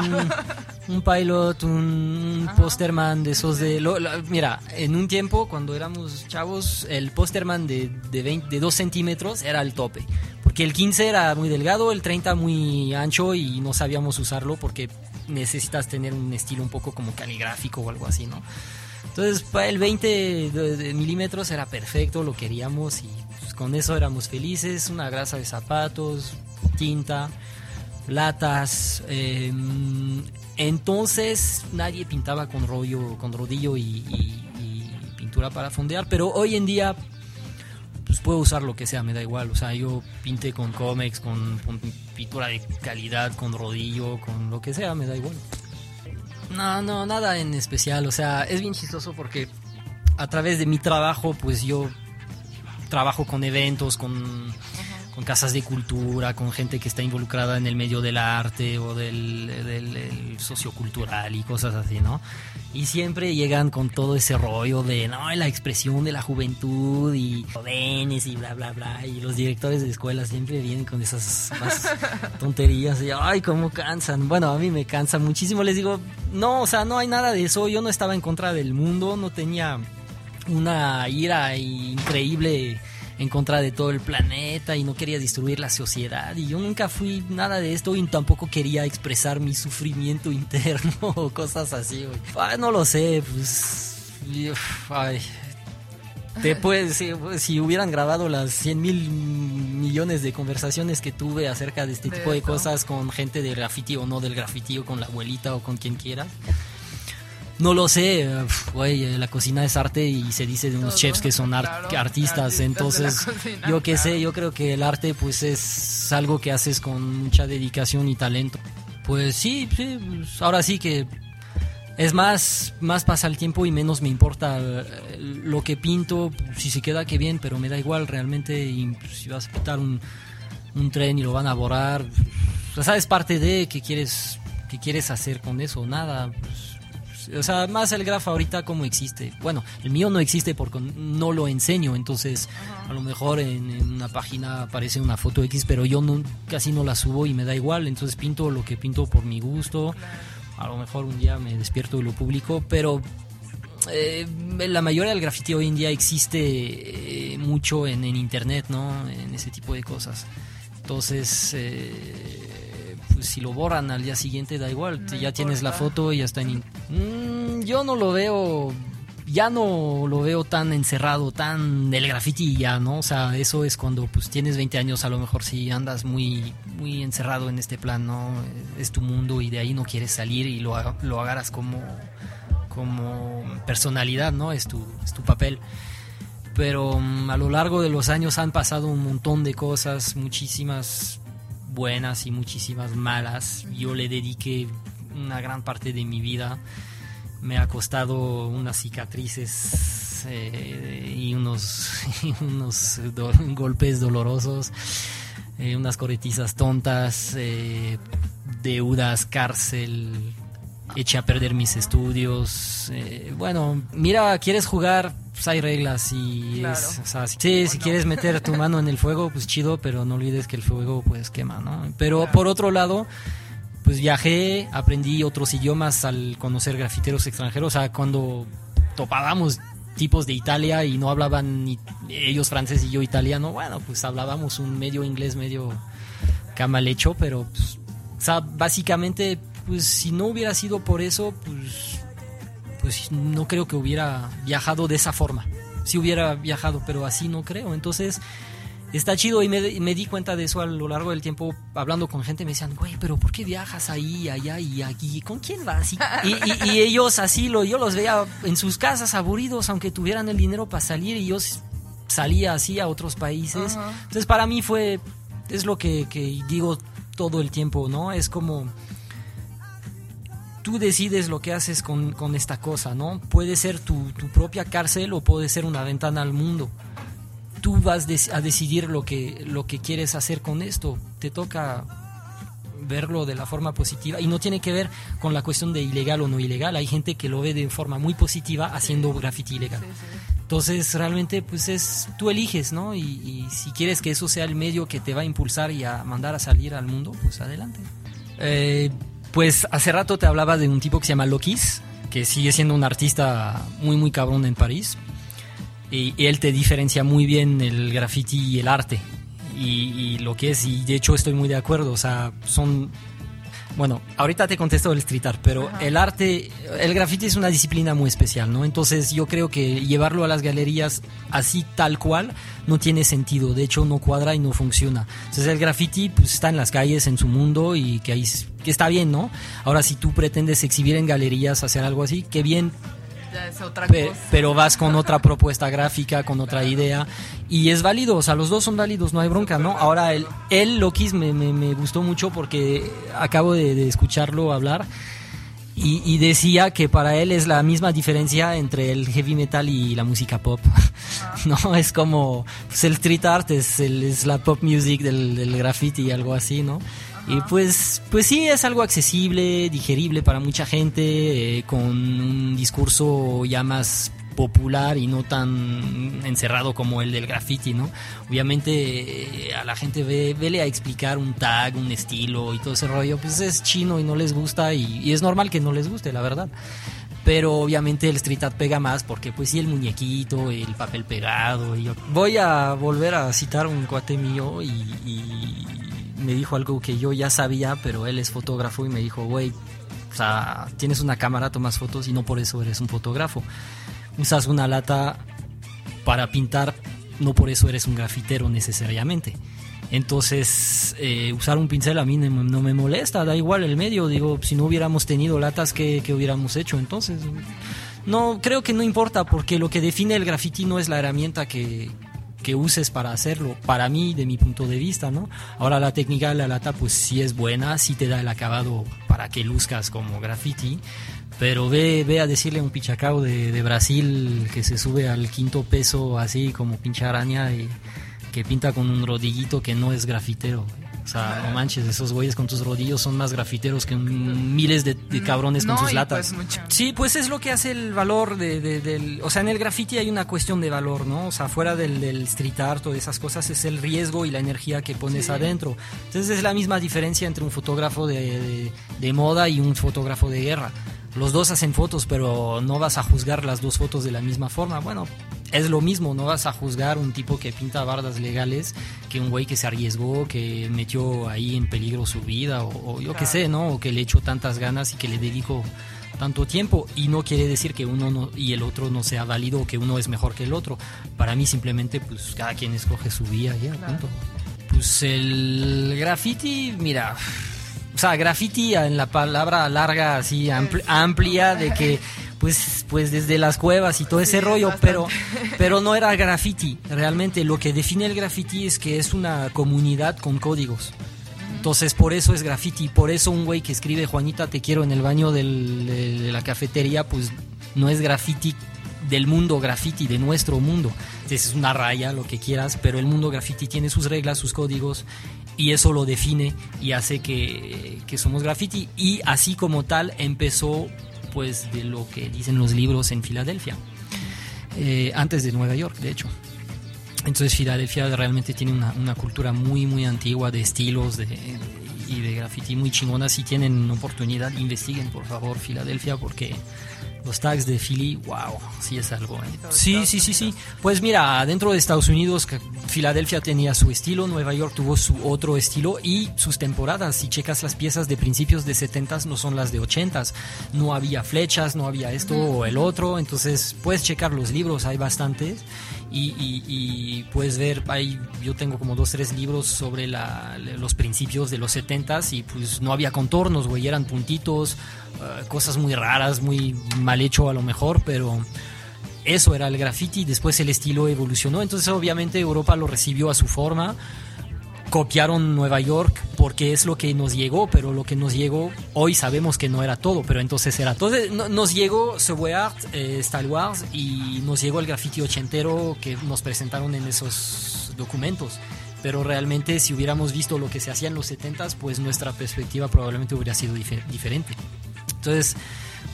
un pilot, un Ajá. posterman de esos de... Lo, lo, mira, en un tiempo, cuando éramos chavos, el posterman de, de, 20, de 2 centímetros era el tope. Porque el 15 era muy delgado, el 30 muy ancho y no sabíamos usarlo porque necesitas tener un estilo un poco como caligráfico o algo así, ¿no? Entonces, para el 20 de, de milímetros era perfecto, lo queríamos y pues, con eso éramos felices. Una grasa de zapatos, tinta, latas. Eh, entonces, nadie pintaba con rollo, con rodillo y, pintura para fondear, pero hoy en día. Pues puedo usar lo que sea, me da igual. O sea, yo pinté con cómics, con pintura de calidad, con rodillo, con lo que sea, me da igual. No, no, nada en especial. O sea, es bien chistoso porque a través de mi trabajo, pues yo trabajo con eventos, con, con casas de cultura, con gente que está involucrada en el medio del arte o del, del, del sociocultural y cosas así, ¿no? Y siempre llegan con todo ese rollo de, no, la expresión de la juventud y jóvenes y bla, bla, bla. Y los directores de escuela siempre vienen con esas tonterías. Y, ay, cómo cansan. Bueno, a mí me cansa muchísimo. Les digo, no, o sea, no hay nada de eso. Yo no estaba en contra del mundo, no tenía una ira increíble en contra de todo el planeta y no quería destruir la sociedad y yo nunca fui nada de esto y tampoco quería expresar mi sufrimiento interno o cosas así, güey. Ay, no lo sé, pues... Ay, te puedes, si, si hubieran grabado las 100 mil millones de conversaciones que tuve acerca de este De tipo de cosas con gente de graffiti o no del graffiti o con la abuelita o con quien quieras. No lo sé, pf, güey, eh, la cocina es arte y se dice de unos Todo, chefs que son ar- claro, que artistas, entonces cocina, yo qué sé, yo creo que el arte pues es algo que haces con mucha dedicación y talento. Pues sí, sí, pues, ahora sí que es más, más pasa el tiempo y menos me importa eh, lo que pinto, si se queda que bien, pero me da igual realmente y, pues, si vas a pintar un, un tren y lo van a borrar, pues, sabes parte de qué quieres, qué quieres hacer con eso, nada. pues, o sea, más el graf ahorita como existe. Bueno, el mío no existe porque no lo enseño, entonces a lo mejor en, en una página aparece una foto X, pero yo no, casi no la subo y me da igual, entonces pinto lo que pinto por mi gusto. A lo mejor un día me despierto y lo publico, pero eh, la mayoría del graffiti hoy en día existe eh, mucho en, en internet, ¿no? En ese tipo de cosas. Entonces, eh, si lo borran al día siguiente da igual, No ya tienes la foto y ya está en... Mm, yo no lo veo, ya no lo veo tan encerrado, tan del graffiti ya, ¿no? O sea, eso es cuando pues tienes 20 años, a lo mejor si andas muy, muy encerrado en este plan, ¿no? Es tu mundo y de ahí no quieres salir y lo, lo agarras como como personalidad, ¿no? Es tu, es tu papel. Pero mm, a lo largo de los años han pasado un montón de cosas, muchísimas buenas y muchísimas malas. Yo le dediqué una gran parte de mi vida. Me ha costado unas cicatrices eh, y unos, unos golpes dolorosos, eh, unas corretizas tontas, eh, deudas, cárcel, eché a perder mis estudios. bueno, mira, quieres jugar, pues hay reglas y Claro. es, o sea, si- sí, si no? quieres meter tu mano en el fuego, pues chido, pero no olvides que el fuego pues quema, ¿no? Pero Claro. por otro lado, pues viajé, aprendí otros idiomas al conocer grafiteros extranjeros, o sea, cuando topábamos tipos de Italia y no hablaban ni ellos francés y yo italiano, bueno, pues hablábamos un medio inglés, medio camalecho, pero pues, o sea, básicamente, pues si no hubiera sido por eso, pues, pues no creo que hubiera viajado de esa forma. Si hubiera viajado, pero así no creo. Entonces, está chido y me, me di cuenta de eso a lo largo del tiempo hablando con gente. Me decían, güey, pero ¿por qué viajas ahí, allá y aquí? ¿Con quién vas? Y, y- ellos así, lo, yo los veía en sus casas aburridos, aunque tuvieran el dinero para salir y yo salía así a otros países. Entonces, para mí fue, es lo que, que digo todo el tiempo, ¿no? Es como tú decides lo que haces con, con esta cosa, ¿no? Puede ser tu, tu propia cárcel o puede ser una ventana al mundo. Tú vas a decidir lo que, lo que quieres hacer con esto. Te toca verlo de la forma positiva y no tiene que ver con la cuestión de ilegal o no ilegal. Hay gente que lo ve de forma muy positiva haciendo graffiti ilegal. Sí, sí. Entonces realmente pues es tú eliges, ¿no? Y, y si quieres que eso sea el medio que te va a impulsar y a mandar a salir al mundo, pues adelante. Eh, pues hace rato te hablaba de un tipo que se llama Lokis, que sigue siendo un artista muy muy cabrón en París. Y, él te diferencia muy bien el graffiti y el arte. Y, y lo que es, y de hecho estoy muy de acuerdo, o sea, son bueno, ahorita te contesto el street art, pero Ajá. el arte, el graffiti es una disciplina muy especial, ¿no? Entonces yo creo que llevarlo a las galerías así tal cual no tiene sentido, de hecho no cuadra y no funciona. Entonces el graffiti pues está en las calles, en su mundo y que ahí que está bien, ¿no? Ahora si tú pretendes exhibir en galerías, hacer algo así, qué bien, Ya es otra Pe- cosa. pero vas con otra propuesta gráfica, con otra idea, y es válido, o sea, los dos son válidos, no hay bronca, ¿no? Ahora, el, él, Lokis, me, me, me gustó mucho porque acabo de, de escucharlo hablar, y, y decía que para él es la misma diferencia entre el heavy metal y la música pop, ¿no? Es como, pues el street art es, el- es la pop music del, del graffiti, algo así, ¿no? Y pues, pues sí, es algo accesible, digerible para mucha gente, eh, con un discurso ya más popular y no tan encerrado como el del graffiti, ¿no? Obviamente eh, a la gente ve, vele a explicar un tag, un estilo y todo ese rollo, pues es chino y no les gusta y, y es normal que no les guste, la verdad. Pero obviamente el street art pega más porque pues sí el muñequito, el papel pegado. Y yo- Voy a volver a citar un cuate mío y, y me dijo algo que yo ya sabía, pero él es fotógrafo y me dijo, güey, tienes una cámara, tomas fotos y no por eso eres un fotógrafo. Usas una lata para pintar no por eso eres un grafitero necesariamente. Entonces, eh, usar un pincel a mí no, no me molesta, da igual el medio. Digo, si no hubiéramos tenido latas, ¿qué, qué hubiéramos hecho? Entonces, no, creo que no importa, porque lo que define el graffiti no es la herramienta que, que uses para hacerlo, para mí, de mi punto de vista, ¿no? Ahora la técnica de la lata, pues sí es buena, sí te da el acabado para que luzcas como graffiti, pero ve, ve a decirle a un pichacao de, de Brasil que se sube al quinto peso así como pinche araña y que pinta con un rodillito que no es grafitero. O sea, no manches, esos güeyes con tus rodillos son más grafiteros que miles de, de cabrones con No, sus y latas. pues mucho. Sí, pues es lo que hace el valor de, de- del... O sea, en el graffiti hay una cuestión de valor, ¿no? O sea, fuera del, del street art o de esas cosas es el riesgo y la energía que pones Sí. adentro. Entonces es la misma diferencia entre un fotógrafo de, de- de moda y un fotógrafo de guerra. Los dos hacen fotos, pero no vas a juzgar las dos fotos de la misma forma. Bueno, es lo mismo, no vas a juzgar un tipo que pinta bardas legales que un güey que se arriesgó, que metió ahí en peligro su vida o, o yo qué Claro. sé, ¿no? O que le echó tantas ganas y que le dedicó tanto tiempo y no quiere decir que uno no, y el otro no sea válido o que uno es mejor que el otro. Para mí simplemente pues cada quien escoge su vía ya, Claro. punto. Pues el graffiti, mira, o sea, graffiti en la palabra larga así ampl- amplia de que pues pues desde las cuevas y todo ese Sí, rollo, bastante. pero pero no era graffiti. Realmente lo que define el graffiti es que es una comunidad con códigos. Entonces, por eso es graffiti. Por eso un güey que escribe Juanita, te quiero en el baño del- de la cafetería, pues no es graffiti del mundo graffiti, de nuestro mundo. Entonces, es una raya, lo que quieras, pero el mundo graffiti tiene sus reglas, sus códigos, y eso lo define y hace que, que somos graffiti. Y así como tal, empezó, pues, de lo que dicen los libros en Filadelfia, eh, antes de Nueva York, de hecho. Entonces Filadelfia realmente tiene una, una cultura muy muy antigua de estilos de, y de graffiti muy chingona. Si tienen oportunidad, investiguen por favor Filadelfia porque los tags de Philly, wow, sí es algo. ¿eh? Sí, sí, sí, sí. Pues mira, dentro de Estados Unidos, que Filadelfia tenía su estilo, Nueva York tuvo su otro estilo y sus temporadas. Si checas las piezas de principios de 70s, no son las de 80s. No había flechas, no había esto o el otro. Entonces puedes checar los libros, hay bastantes. Y, y- y puedes ver, hay, yo tengo como dos, tres libros sobre la- los principios de los 70s y pues no había contornos, güey, eran puntitos, eh, cosas muy raras, muy mal hecho a lo mejor, pero eso era el graffiti, después el estilo evolucionó, entonces obviamente Europa lo recibió a su forma, copiaron Nueva York porque es lo que nos llegó, pero lo que nos llegó hoy sabemos que no era todo, pero entonces era todo. Entonces, no- nos llegó Subway Art, eh, Star Wars y nos llegó el graffiti ochentero que nos presentaron en esos documentos. Pero realmente si hubiéramos visto lo que se hacía en los 70s, pues nuestra perspectiva probablemente hubiera sido dife- diferente. Entonces,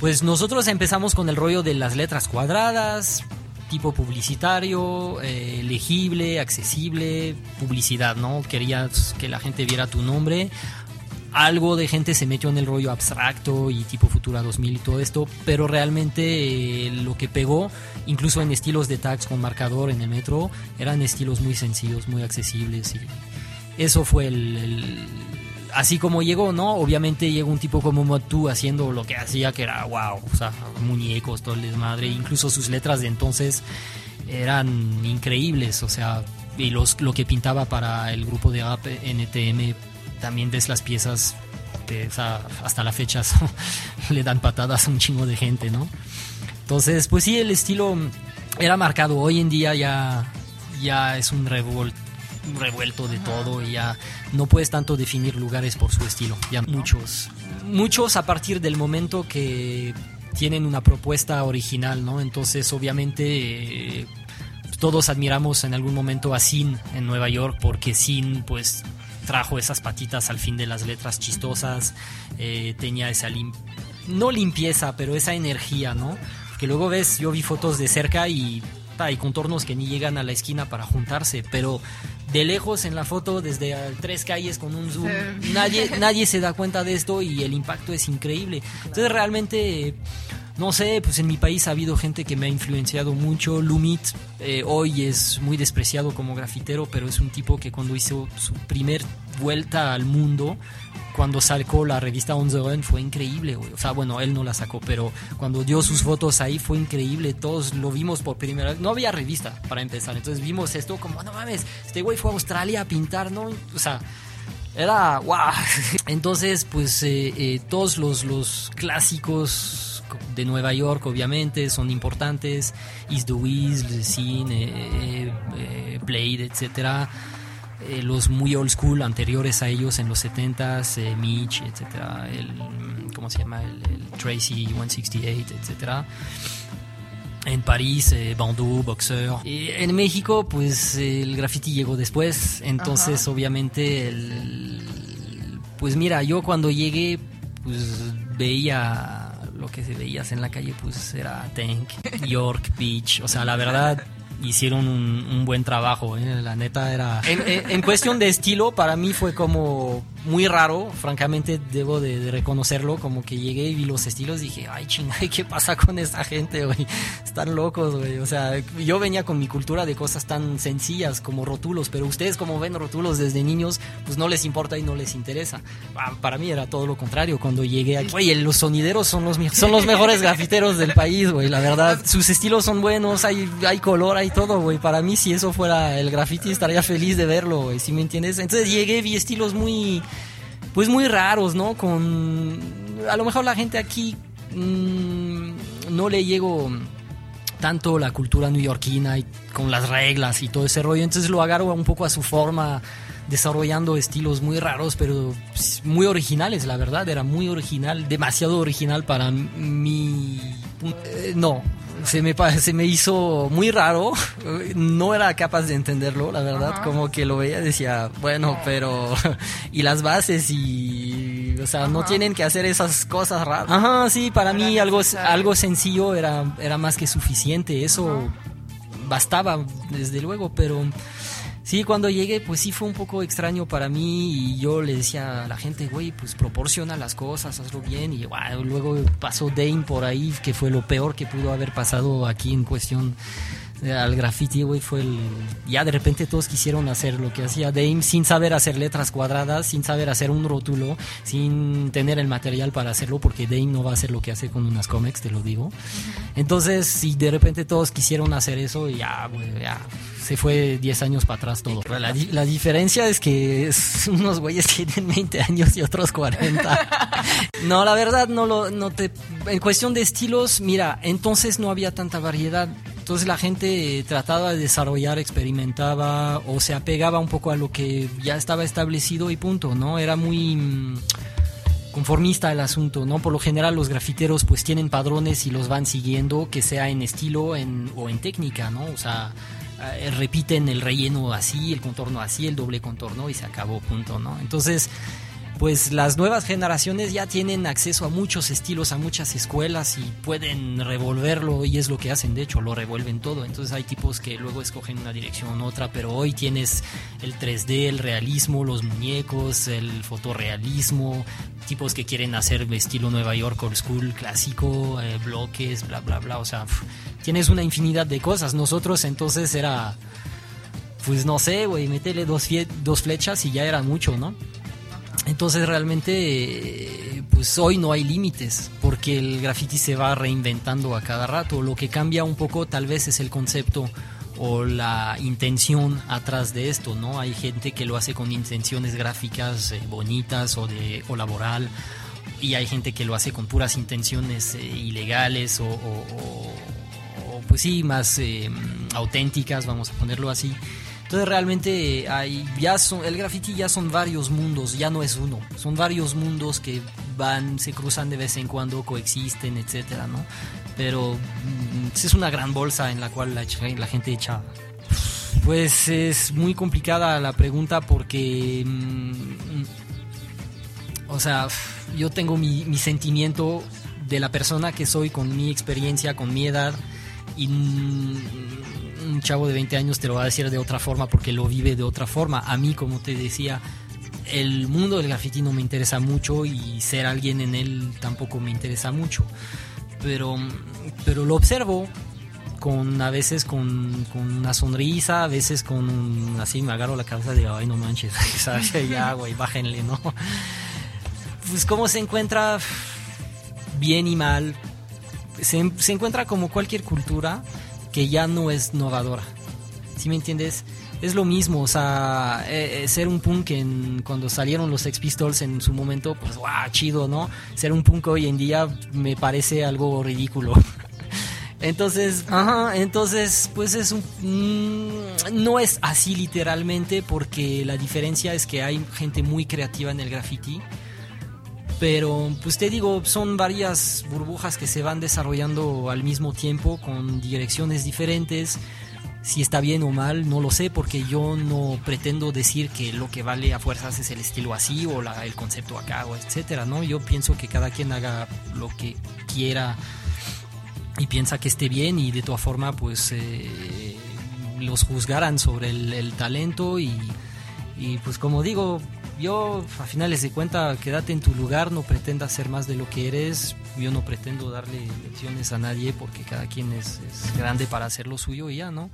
pues nosotros empezamos con el rollo de las letras cuadradas, tipo publicitario, eh, legible, accesible, publicidad, ¿no? Querías que la gente viera tu nombre. Algo de gente se metió en el rollo abstracto y tipo Futura 2000 y todo esto, pero realmente eh, lo que pegó, incluso en estilos de tags con marcador en el metro, eran estilos muy sencillos, muy accesibles y eso fue el, el- así como llegó, ¿no? Obviamente llegó un tipo como Motu haciendo lo que hacía, que era wow, o sea, muñecos, todo el desmadre, incluso sus letras de entonces eran increíbles, o sea, y los, lo que pintaba para el grupo de rap NTM, también ves las piezas, hasta la fecha le dan patadas a un chingo de gente, ¿no? Entonces, pues sí, el estilo era marcado. Hoy en día ya, ya es un revol- un revuelto de todo y ya no puedes tanto definir lugares por su estilo. Ya muchos, muchos a partir del momento que tienen una propuesta original, ¿no? Entonces, obviamente, eh, todos admiramos en algún momento a Sin en Nueva York porque Sin, pues, trajo esas patitas al fin de las letras chistosas, eh, tenía esa lim- no limpieza, pero esa energía, ¿no? Que luego ves, yo vi fotos de cerca y hay contornos que ni llegan a la esquina para juntarse, pero de lejos en la foto, desde tres calles con un zoom, Sí. nadie, nadie se da cuenta de esto y el impacto es increíble. Entonces realmente no sé, pues en mi país ha habido gente que me ha influenciado mucho. Lumit eh, hoy es muy despreciado como grafitero, pero es un tipo que cuando hizo su primer vuelta al mundo, cuando sacó la revista Run, fue increíble, güey. O sea, bueno, él no la sacó, pero cuando dio sus fotos ahí fue increíble. Todos lo vimos por primera vez. No había revista para empezar, entonces vimos esto como, no mames, este güey fue a Australia a pintar, ¿no? O sea, era wow. Entonces, pues eh, eh, todos los, los clásicos de Nueva York, obviamente, son importantes. Is the eh, eh, Blade, etcétera. Eh, los muy old school anteriores a ellos en los 70s, eh, Mitch, etcétera. El, ¿Cómo se llama? El, el Tracy 168, etcétera. En París, eh, Bandeau, Boxer. Y en México, pues el graffiti llegó después. Entonces, obviamente, el, pues mira, yo cuando llegué, pues veía lo que se veías en la calle, pues era Tank, York Beach. O sea, la verdad, hicieron un, buen trabajo. ¿eh? La neta era. En cuestión de estilo, para mí fue como muy raro. Francamente, debo de, reconocerlo. Como que llegué y vi los estilos y dije, ay, chingay, ¿qué pasa con esta gente, güey? Están locos, güey. O sea, yo venía con mi cultura de cosas tan sencillas como rótulos, pero ustedes, como ven rótulos desde niños, pues no les importa y no les interesa. Ah, Para mí era todo lo contrario. Cuando llegué aquí, güey, los sonideros son los, son los mejores grafiteros del país, güey. La verdad, sus estilos son buenos, hay, hay color, hay todo, güey. Para mí, si eso fuera el graffiti, estaría feliz de verlo, güey. ¿Sí me entiendes? Entonces llegué, vi estilos muy, pues muy raros, ¿no? Con, a lo mejor la gente aquí mm, no le llego tanto la cultura neoyorquina y con las reglas y todo ese rollo. Entonces lo agarro un poco a su forma, desarrollando estilos muy raros, pero pues, muy originales, la verdad. Era muy original, demasiado original para mi... eh, no, se me, se me hizo muy raro. No era capaz de entenderlo, la verdad. Ajá. Como que lo veía y decía, bueno, pero... y las bases y... O sea, no tienen que hacer esas cosas raras. Ajá, sí, para Era mí algo, algo sencillo era, era más que suficiente. Eso bastaba, desde luego, pero sí, cuando llegué, pues sí fue un poco extraño para mí y yo le decía a la gente, güey, pues proporciona las cosas, hazlo bien. Y luego pasó Dane por ahí, que fue lo peor que pudo haber pasado aquí en cuestión al graffiti, güey, fue el... Ya de repente todos quisieron hacer lo que hacía Dame sin saber hacer letras cuadradas, sin saber hacer un rótulo, sin tener el material para hacerlo, porque Dame no va a hacer lo que hace con unas cómics, te lo digo. Entonces, si de repente todos quisieron hacer eso, ya, güey, ya se fue 10 años para atrás todo. La, la diferencia es que es- unos güeyes tienen 20 años y otros 40. No, la verdad, no lo, no te, en cuestión de estilos, mira, entonces no había tanta variedad. Entonces la gente eh, trataba de desarrollar, experimentaba o se apegaba un poco a lo que ya estaba establecido y punto, ¿no? Era muy mm, conformista el asunto, ¿no? Por lo general los grafiteros pues tienen padrones y los van siguiendo, que sea en estilo en, o en técnica, ¿no? O sea, eh, repiten el relleno así, el contorno así, el doble contorno y se acabó, punto, ¿no? Entonces, pues las nuevas generaciones ya tienen acceso a muchos estilos, a muchas escuelas y pueden revolverlo y es lo que hacen, de hecho, lo revuelven todo. Entonces hay tipos que luego escogen una dirección u otra, pero hoy tienes el 3D, el realismo, los muñecos, el fotorrealismo, tipos que quieren hacer estilo Nueva York, old school, clásico, eh, bloques, bla, bla, bla. O sea, tienes una infinidad de cosas. Nosotros entonces era, pues no sé, güey, metele dos, dos flechas y ya era mucho, ¿no? Entonces realmente, eh, pues hoy no hay límites, porque el graffiti se va reinventando a cada rato. Lo que cambia un poco tal vez es el concepto o la intención atrás de esto, ¿no? Hay gente que lo hace con intenciones gráficas eh, bonitas o de o laboral, y hay gente que lo hace con puras intenciones eh, ilegales o, pues sí, más eh, auténticas, vamos a ponerlo así. Entonces realmente ya el graffiti ya son varios mundos, ya no es uno, son varios mundos que van, se cruzan de vez en cuando, coexisten, etcétera, ¿no? Pero mm, es una gran bolsa en la cual la, gente echa. Pues es muy complicada la pregunta porque, mm, o sea, yo tengo mi, mi sentimiento de la persona que soy con mi experiencia, con mi edad y mm, un chavo de 20 años te lo va a decir de otra forma porque lo vive de otra forma. A mí, como te decía, el mundo del graffiti no me interesa mucho y ser alguien en él tampoco me interesa mucho. pero, pero lo observo con a veces con, con una sonrisa, a veces con un- así me agarro la cabeza de ay no manches, ¿sabes? ya güey, bájenle, ¿no? Pues cómo se encuentra bien y mal, se, se encuentra como cualquier cultura que ya no es novadora. ¿Sí me entiendes? Es lo mismo, o sea, eh, eh, ser un punk en, cuando salieron los Sex Pistols en su momento, pues guau, chido, ¿no? Ser un punk hoy en día me parece algo ridículo. Entonces, ajá, entonces, pues es un, mm, no es así literalmente porque la diferencia es que hay gente muy creativa en el graffiti. Pero, pues te digo, son varias burbujas que se van desarrollando al mismo tiempo con direcciones diferentes. Si está bien o mal, no lo sé, porque yo no pretendo decir que lo que vale a fuerzas es el estilo así o el concepto acá o etcétera, ¿no? Yo pienso que cada quien haga lo que quiera y piensa que esté bien y de todas formas, pues eh, los juzgarán sobre el, talento y, pues como digo, yo a finales de cuenta quédate en tu lugar, no pretendas ser más de lo que eres, yo no pretendo darle lecciones a nadie porque cada quien es, grande para hacer lo suyo ya, ¿no?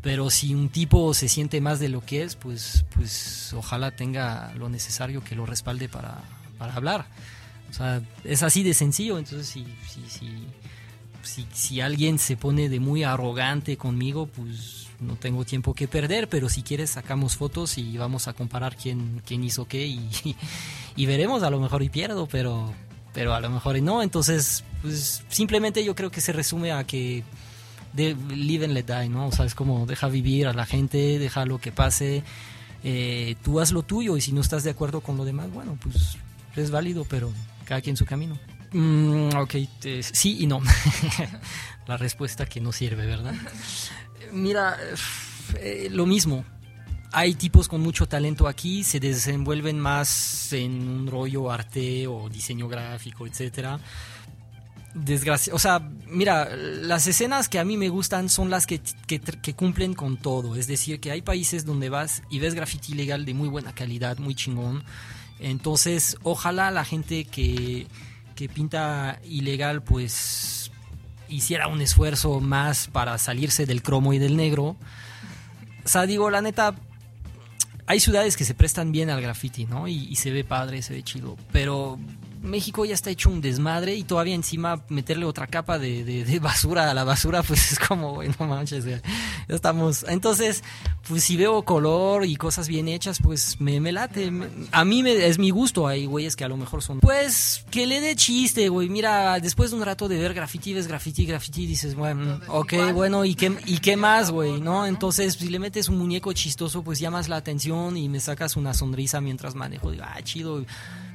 Pero si un tipo se siente más de lo que es, pues, pues ojalá tenga lo necesario que lo respalde para, para hablar. O sea, es así de sencillo, entonces si, si, si, si, si alguien se pone de muy arrogante conmigo, pues no tengo tiempo que perder, pero si quieres sacamos fotos y vamos a comparar quién, quién hizo qué y, veremos, a lo mejor y pierdo, pero, pero a lo mejor y no. Entonces, pues simplemente yo creo que se resume a que de live and let die, ¿no? O sea, es como deja vivir a la gente, deja lo que pase, eh, tú haz lo tuyo y si no estás de acuerdo con lo demás, bueno, pues es válido, pero cada quien su camino. Mm, ok, eh, sí y no. la respuesta que no sirve, ¿verdad? Mira, eh, lo mismo. Hay tipos con mucho talento aquí, se desenvuelven más en un rollo arte o diseño gráfico, etcétera. Desgracia, o sea, mira, las escenas que a mí me gustan son las que, cumplen con todo. Es decir, que hay países donde vas y ves graffiti ilegal de muy buena calidad, muy chingón. Entonces, ojalá la gente que, que pinta ilegal, pues hiciera un esfuerzo más para salirse del cromo y del negro. O sea, digo, la neta, hay ciudades que se prestan bien al graffiti, ¿no? Y, y, se ve padre, se ve chido. Pero México ya está hecho un desmadre y todavía encima meterle otra capa de, de, de basura a la basura, pues es como, güey, no manches, ya estamos. Entonces, pues si veo color y cosas bien hechas, pues me, me late. Me, a mí me, es mi gusto. Hay güeyes que a lo mejor son. Pues que le dé chiste, güey. Mira, después de un rato de ver graffiti, ves graffiti, graffiti, dices, bueno, ok, bueno, ¿y qué, y qué más, güey? ¿No? Entonces, si le metes un muñeco chistoso, pues llamas la atención y me sacas una sonrisa mientras manejo. Digo, ah, chido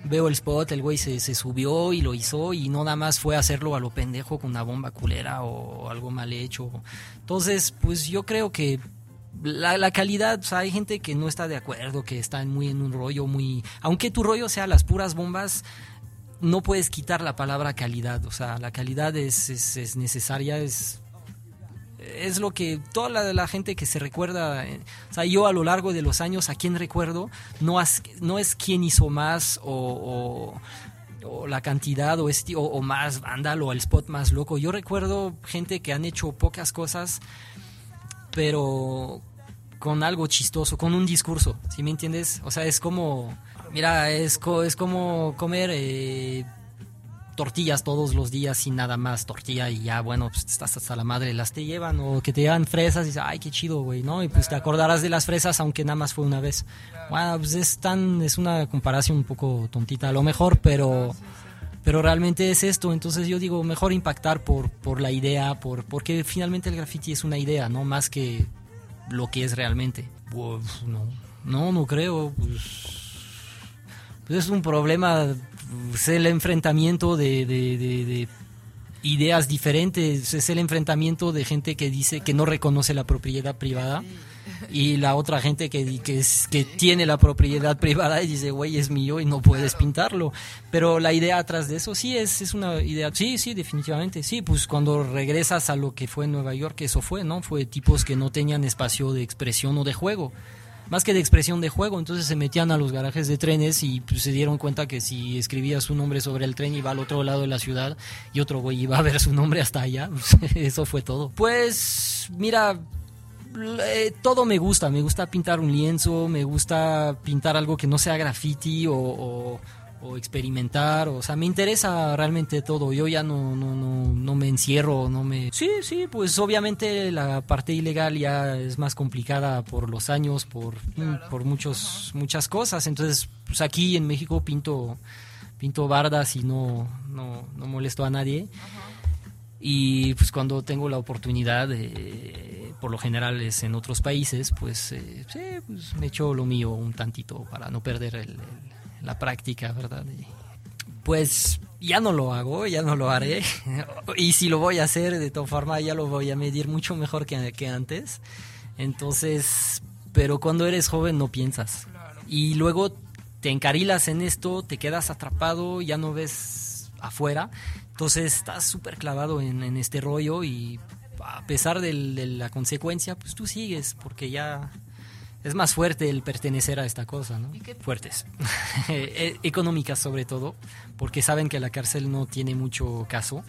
veo el spot, el güey se, se, subió y lo hizo y no nada más fue hacerlo a lo pendejo con una bomba culera o algo mal hecho. Entonces, pues yo creo que la, la calidad, o sea, hay gente que no está de acuerdo, que está muy en un rollo muy... Aunque tu rollo sea las puras bombas, no puedes quitar la palabra calidad, o sea, la calidad es, es, es necesaria, es es lo que toda la, la, gente que se recuerda, eh, o sea, yo a lo largo de los años, a quien recuerdo, no, no es quien hizo más o, la cantidad o, más vándalo o el spot más loco. Yo recuerdo gente que han hecho pocas cosas, pero con algo chistoso, con un discurso, ¿sí me entiendes? O sea, es como, mira, es, es como comer... Eh, tortillas todos los días sin nada más tortilla y ya, bueno, pues estás hasta la madre, las te llevan o que te llevan fresas y dices, ay, qué chido, güey, ¿no? Y pues te acordarás de las fresas aunque nada más fue una vez. Bueno, pues es tan, es una comparación un poco tontita a lo mejor, pero, pero realmente es esto, entonces yo digo, mejor impactar por, por la idea, por, porque finalmente el graffiti es una idea, ¿no? Más que lo que es realmente. Pues, no, no, no creo, pues, pues es un problema es el enfrentamiento de, de, de, de, ideas diferentes, es el enfrentamiento de gente que dice que no reconoce la propiedad privada y la otra gente que, que, es, que tiene la propiedad privada y dice, güey, es mío y no puedes pintarlo. Pero la idea atrás de eso sí es, es una idea, sí, sí, definitivamente, sí, pues cuando regresas a lo que fue en Nueva York, eso fue, ¿no? Fue tipos que no tenían espacio de expresión o de juego. Más que de expresión de juego. Entonces se metían a los garajes de trenes y pues, se dieron cuenta que si escribías su nombre sobre el tren iba al otro lado de la ciudad y otro güey iba a ver su nombre hasta allá. Eso fue todo. Pues mira, eh, todo me gusta. Me gusta pintar un lienzo, me gusta pintar algo que no sea graffiti o, o, o experimentar. O sea, me interesa realmente todo. Yo ya no, no, no, no me encierro, no me... Sí, sí, pues obviamente la parte ilegal ya es más complicada por los años, por, por muchos, muchas cosas. Entonces, pues aquí en México pinto, pinto bardas y no, no, no molesto a nadie. Y pues cuando tengo la oportunidad, por lo general es en otros países, pues eh, sí, pues me echo lo mío un tantito para no perder el, el, la práctica, ¿verdad? Y, pues ya no lo hago, ya no lo haré. y si lo voy a hacer, de todas formas, ya lo voy a medir mucho mejor que, que antes. Entonces, pero cuando eres joven no piensas. Claro. Y luego te encarilas en esto, te quedas atrapado, ya no ves afuera. Entonces estás súper clavado en, en, este rollo y a pesar del, de la consecuencia, pues tú sigues porque ya es más fuerte el pertenecer a esta cosa, ¿no? ¿Y qué? Fuertes. Económicas sobre todo, porque saben que la cárcel no tiene mucho caso.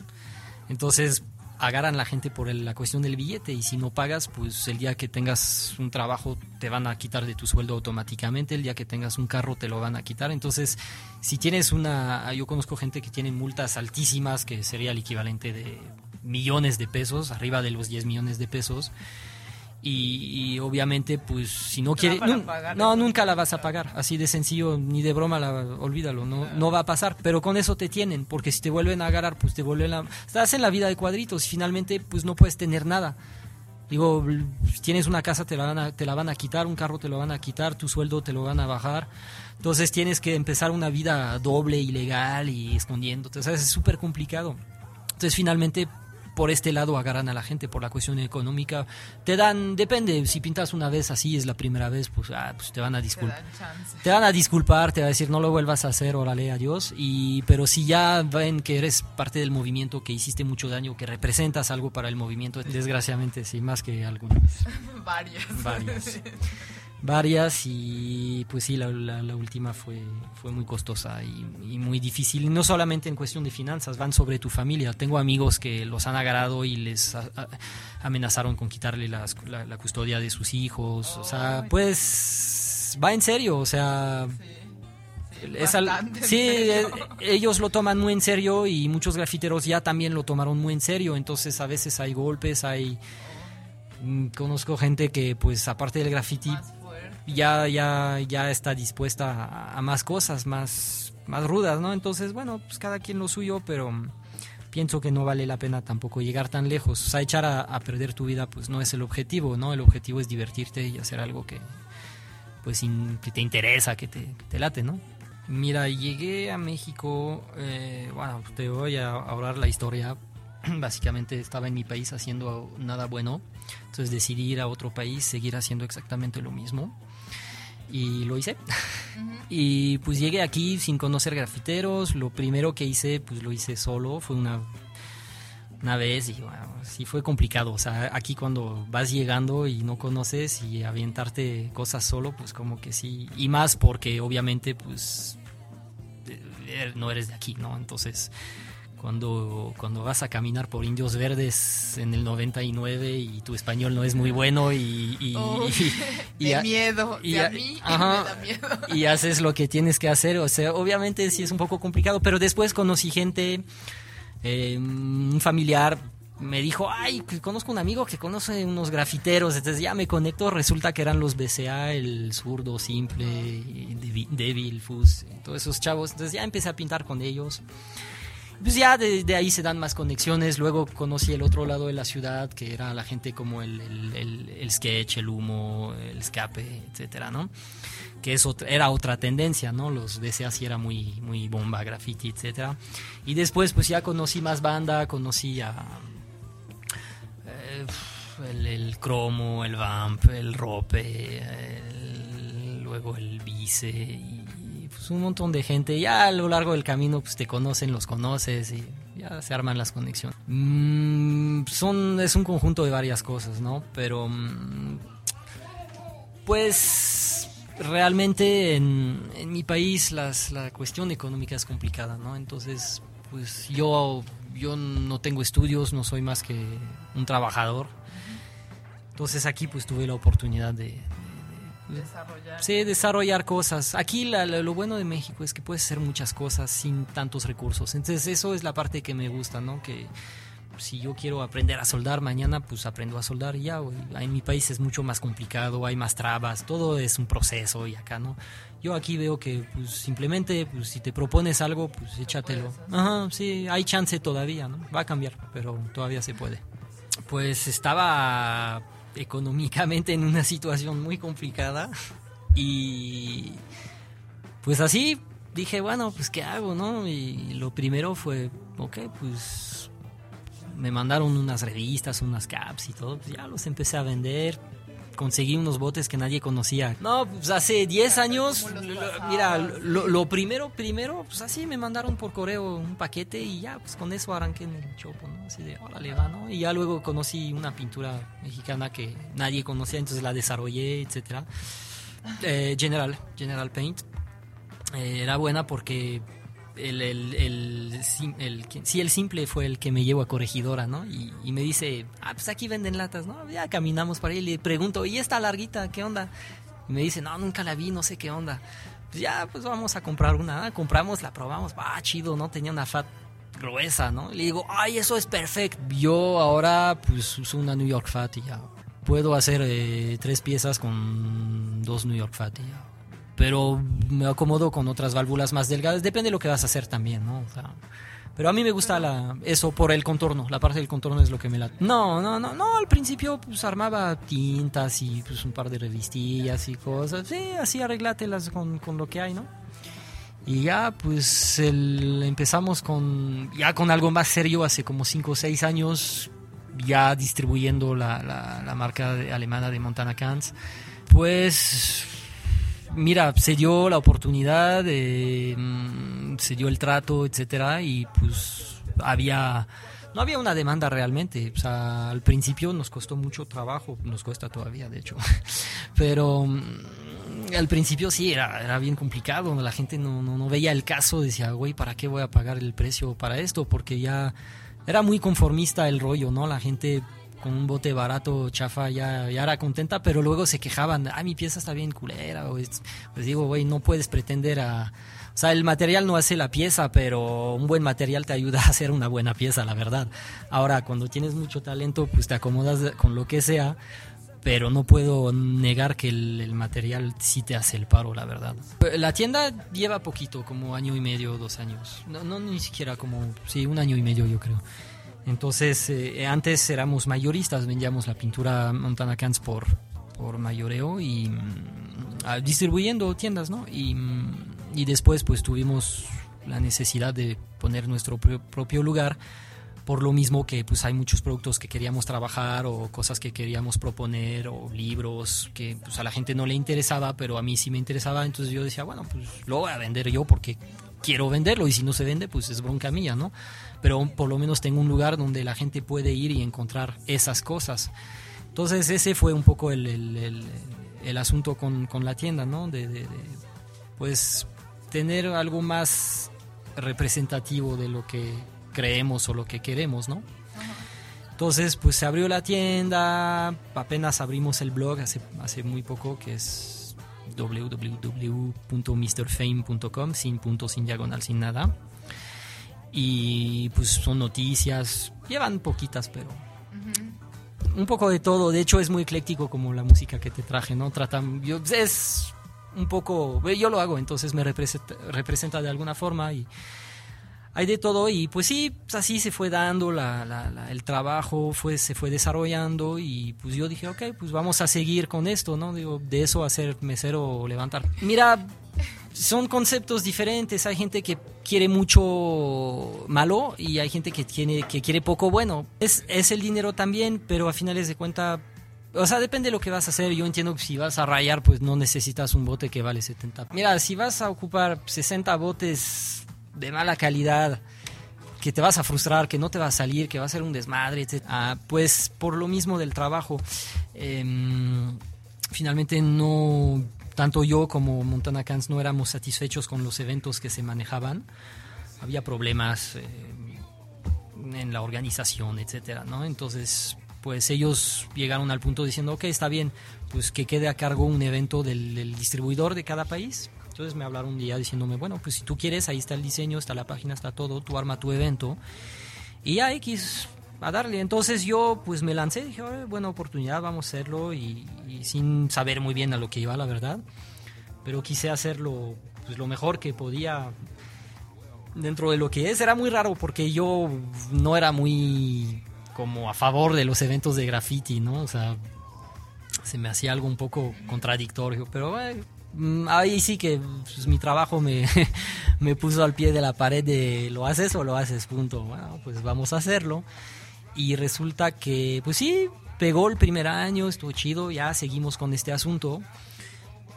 Entonces agarran la gente por el, la cuestión del billete y si no pagas, pues el día que tengas un trabajo te van a quitar de tu sueldo automáticamente, el día que tengas un carro te lo van a quitar. Entonces, si tienes una, yo conozco gente que tiene multas altísimas, que sería el equivalente de millones de pesos, arriba de los 10 millones de pesos. Y, y, obviamente pues si no quiere no, no, nunca la vas a pagar. Así de sencillo ni de broma la olvídalo no no va a pasar. Pero con eso te tienen porque si te vuelven a agarrar pues te vuelven a estás en la vida de cuadritos y finalmente pues no puedes tener nada. Digo si tienes una casa te la van a, te la van a quitar un carro te lo van a quitar tu sueldo te lo van a bajar. Entonces tienes que empezar una vida doble ilegal y escondiéndote. O sea es súper complicado. Entonces finalmente por este lado agarran a la gente por la cuestión económica. Te dan, depende, si pintas una vez así, es la primera vez, pues, ah, pues te van a disculpar. Te, te, van a disculpar, te van a decir no lo vuelvas a hacer, órale, adiós. Y, pero si ya ven que eres parte del movimiento, que hiciste mucho daño, que representas algo para el movimiento, desgraciadamente sí, más que algunas. Varias. Varias. varias y pues sí, la, la, la última fue, fue muy costosa y, y, muy difícil. Y no solamente en cuestión de finanzas, van sobre tu familia. Tengo amigos que los han agarrado y les a, a, amenazaron con quitarle las, la, la, custodia de sus hijos. O sea, pues va en serio, o sea... Sí. Es al, sí, eh, ellos lo toman muy en serio y muchos grafiteros ya también lo tomaron muy en serio. Entonces a veces hay golpes, hay... Mm, conozco gente que pues aparte del graffiti ya, ya, ya está dispuesta a, más cosas, más, más rudas, ¿no? Entonces, bueno, pues cada quien lo suyo, pero pienso que no vale la pena tampoco llegar tan lejos. O sea, echar a, perder tu vida, pues no es el objetivo, ¿no? El objetivo es divertirte y hacer algo que, pues, que te interesa, que te, que te late, ¿no? Mira, llegué a México, eh, bueno, te voy a ahorrar la historia. Básicamente estaba en mi país haciendo nada bueno, entonces decidí ir a otro país, seguir haciendo exactamente lo mismo y lo hice. Uh -huh. Y pues llegué aquí sin conocer grafiteros. Lo primero que hice, pues lo hice solo. Fue una, una vez y bueno, sí fue complicado. O sea, aquí cuando vas llegando y no conoces y avientarte cosas solo, pues como que sí. Y más porque obviamente, pues no eres de aquí, ¿no? Entonces cuando, cuando vas a caminar por indios verdes en el 99 y tu español no es muy bueno y... y, oh, y, y a, miedo, y a, a mí ajá, me da miedo. Y haces lo que tienes que hacer, o sea, obviamente sí es un poco complicado, pero después conocí gente, eh, un familiar me dijo, ay, conozco un amigo que conoce unos grafiteros, entonces ya me conecto, resulta que eran los BCA, el zurdo, simple, débil, Fus, todos esos chavos, entonces ya empecé a pintar con ellos pues ya de, ahí se dan más conexiones. Luego conocí el otro lado de la ciudad, que era la gente como el, el, el, sketch, el humo, el escape, etcétera, ¿no? Que es otra, era otra tendencia, ¿no? Los DCA sí era muy, muy bomba, graffiti, etcétera. Y después, pues ya conocí más banda, conocí a. Eh, el, cromo, el vamp, el rope, luego el vice y un montón de gente. Ya a lo largo del camino pues te conocen, los conoces y ya se arman las conexiones. Mm, son, es un conjunto de varias cosas, ¿no? Pero mm, pues realmente en, en mi país las, la cuestión económica es complicada, ¿no? Entonces, pues yo, yo no tengo estudios, no soy más que un trabajador. Entonces aquí pues tuve la oportunidad de, desarrollar. Sí, desarrollar cosas. Aquí lo bueno de México es que puedes hacer muchas cosas sin tantos recursos. Entonces eso es la parte que me gusta, ¿no? Que si yo quiero aprender a soldar mañana, pues aprendo a soldar y ya. En mi país es mucho más complicado, hay más trabas, todo es un proceso y acá no. Yo aquí veo que pues, simplemente pues, si te propones algo, pues échatelo. Ajá, sí, hay chance todavía, ¿no? Va a cambiar, pero todavía se puede. Pues estaba económicamente en una situación muy complicada y pues así dije, bueno, pues ¿qué hago, no? Y lo primero fue, ok, pues me mandaron unas revistas, unas caps y todo, pues ya los empecé a vender. Conseguí unos botes que nadie conocía. No, pues hace 10 años, mira, lo, primero, primero, pues así me mandaron por correo un paquete y ya, pues con eso arranqué en el chopo, ¿no? Así de, órale, va, ¿no? Y ya luego conocí una pintura mexicana que nadie conocía, entonces la desarrollé, etcétera. Eh, General, General Paint. Eh, era buena porque el, el, el, sí, el simple fue el que me llevó a corregidora, ¿no? Y, me dice, ah, pues aquí venden latas, ¿no? Ya caminamos para ahí y le pregunto, ¿y esta larguita qué onda? Y me dice, no, nunca la vi, no sé qué onda. Pues ya, pues vamos a comprar una. Compramos, la probamos, ah, chido, ¿no? Tenía una fat gruesa, ¿no? le digo, ay, eso es perfecto. Yo ahora, pues uso una New York Fat y ya. Puedo hacer eh, tres piezas con dos New York Fat y ya pero me acomodo con otras válvulas más delgadas. Depende de lo que vas a hacer también, ¿no? pero a mí me gusta la, eso por el contorno. La parte del contorno es lo que me la... No, no, no, no. Al principio pues armaba tintas y pues un par de revistillas y cosas. Sí, así arreglátelas con, con lo que hay, ¿no? Y ya pues empezamos con ya con algo más serio hace como 5 o 6 años, ya distribuyendo la, la, la marca alemana de Montana Cans. Pues mira, se dio la oportunidad, mm, se dio el trato, etcétera, y pues había no había una demanda realmente. O sea, al principio nos costó mucho trabajo, nos cuesta todavía, de hecho. Pero mm, al principio sí, era, era bien complicado. La gente no, no, no veía el caso, decía, güey, ¿para qué voy a pagar el precio para esto? Porque ya era muy conformista el rollo, ¿no? La gente con un bote barato, chafa, ya, ya era contenta, pero luego se quejaban, ah, mi pieza está bien culera, pues digo, güey, no puedes pretender a... O sea, el material no hace la pieza, pero un buen material te ayuda a hacer una buena pieza, la verdad. Ahora, cuando tienes mucho talento, pues te acomodas con lo que sea, pero no puedo negar que el, material sí te hace el paro, la verdad. La tienda lleva poquito, como año y medio, dos años. No, no ni siquiera como, sí, un año y medio yo creo. Entonces, eh, antes éramos mayoristas, vendíamos la pintura Montana Cans por, mayoreo y mm, distribuyendo tiendas, ¿no? Y, mm, y, después, pues tuvimos la necesidad de poner nuestro propio lugar por lo mismo que pues hay muchos productos que queríamos trabajar o cosas que queríamos proponer o libros que pues, a la gente no le interesaba pero a mí sí me interesaba entonces yo decía bueno pues lo voy a vender yo porque quiero venderlo y si no se vende pues es bronca mía no pero por lo menos tengo un lugar donde la gente puede ir y encontrar esas cosas. Entonces ese fue un poco el, el, asunto con, con, la tienda, ¿no? De, pues tener algo más representativo de lo que creemos o lo que queremos, ¿no? Entonces, pues se abrió la tienda, apenas abrimos el blog hace, hace muy poco, que es www.mrfame.com, sin punto, sin diagonal, sin nada y pues son noticias, llevan poquitas, pero un poco de todo. De hecho es muy ecléctico como la música que te traje, ¿no? Tratan, yo, es un poco, yo lo hago, entonces me representa, representa de alguna forma y hay de todo y pues sí, pues así se fue dando la, el trabajo, fue, se fue desarrollando y pues yo dije, ok, pues vamos a seguir con esto, ¿no? Digo, de eso hacer mesero levantar. Mira, son conceptos diferentes. Hay gente que quiere mucho malo y hay gente que, tiene, que quiere poco bueno. Es, es el dinero también, pero a finales de cuenta, o sea, depende de lo que vas a hacer. Yo entiendo que si vas a rayar, pues no necesitas un bote que vale 70. Mira, si vas a ocupar 60 botes de mala calidad, que te vas a frustrar, que no te va a salir, que va a ser un desmadre, etc. Ah, pues por lo mismo del trabajo, em, finalmente no tanto yo como Montana Cans no éramos satisfechos con los eventos que se manejaban. Había problemas eh, en la organización, etcétera, ¿no? Entonces, pues ellos llegaron al punto diciendo, ok, está bien, pues que quede a cargo un evento del, del distribuidor de cada país. Entonces me hablaron un día diciéndome, bueno, pues si tú quieres, ahí está el diseño, está la página, está todo, tú arma tu evento. Y ya X, a darle. Entonces yo pues me lancé, dije, buena oportunidad, vamos a hacerlo y, sin saber muy bien a lo que iba, la verdad. Pero quise hacerlo pues, lo mejor que podía dentro de lo que es. Era muy raro porque yo no era muy como a favor de los eventos de graffiti, ¿no? O sea, se me hacía algo un poco contradictorio, pero mm, ahí sí que pues, mi trabajo me, me puso al pie de la pared de lo haces o lo haces, punto. Bueno, pues vamos a hacerlo. Y resulta que, pues sí, pegó el primer año, estuvo chido, ya seguimos con este asunto.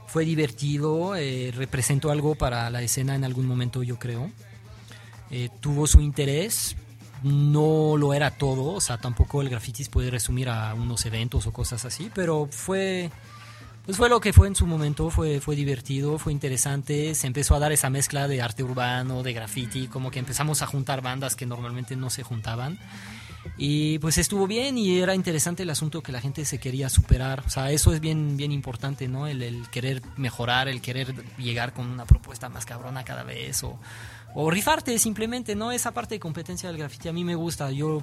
Fue divertido, eh, representó algo para la escena en algún momento, yo creo. Eh, tuvo su interés, no lo era todo, o sea, tampoco el graffiti puede resumir a unos eventos o cosas así, pero fue, pues fue lo que fue en su momento, fue, fue divertido, fue interesante, se empezó a dar esa mezcla de arte urbano, de graffiti, como que empezamos a juntar bandas que normalmente no se juntaban. Y pues estuvo bien y era interesante el asunto que la gente se quería superar. O sea, eso es bien, bien importante, ¿no? El, querer mejorar, el querer llegar con una propuesta más cabrona cada vez o, o rifarte simplemente, ¿no? Esa parte de competencia del graffiti a mí me gusta. Yo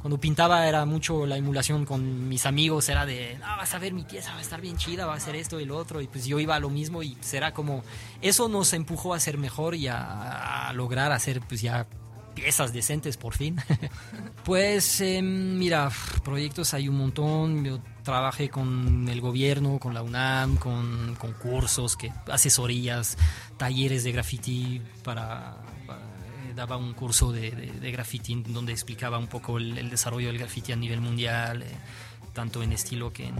cuando pintaba era mucho la emulación con mis amigos, era de, ah, vas a ver mi pieza, va a estar bien chida, va a ser esto y lo otro, y pues yo iba a lo mismo y era como, eso nos empujó a ser mejor y a, a lograr hacer pues ya piezas decentes por fin. pues em, mira, proyectos hay un montón. Yo trabajé con el gobierno, con la UNAM, con concursos, que, asesorías, talleres de graffiti para, eh, daba un curso de, de, graffiti donde explicaba un poco el, desarrollo del graffiti a nivel mundial, eh, tanto en estilo que en,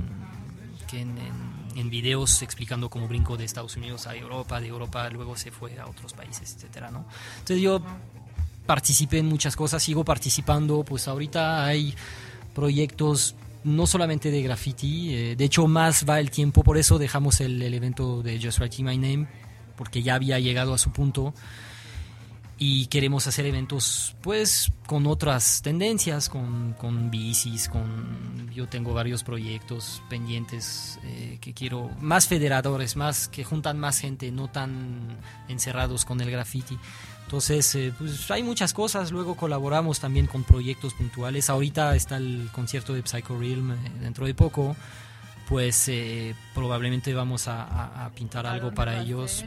que en, en, videos explicando cómo brinco de Estados Unidos a Europa, de Europa luego se fue a otros países, etcétera, ¿no? Entonces yo participé en muchas cosas, sigo participando, pues ahorita hay proyectos no solamente de graffiti, eh, de hecho más va el tiempo, por eso dejamos el, evento de Just Writing My Name, porque ya había llegado a su punto y queremos hacer eventos pues con otras tendencias, con, con bicis, con yo tengo varios proyectos pendientes eh, que quiero, más federadores, más que juntan más gente, no tan encerrados con el graffiti. Entonces, eh, pues hay muchas cosas. Luego colaboramos también con proyectos puntuales. Ahorita está el concierto de Psycho Realm eh, dentro de poco. Pues eh, probablemente vamos a, pintar algo para ellos.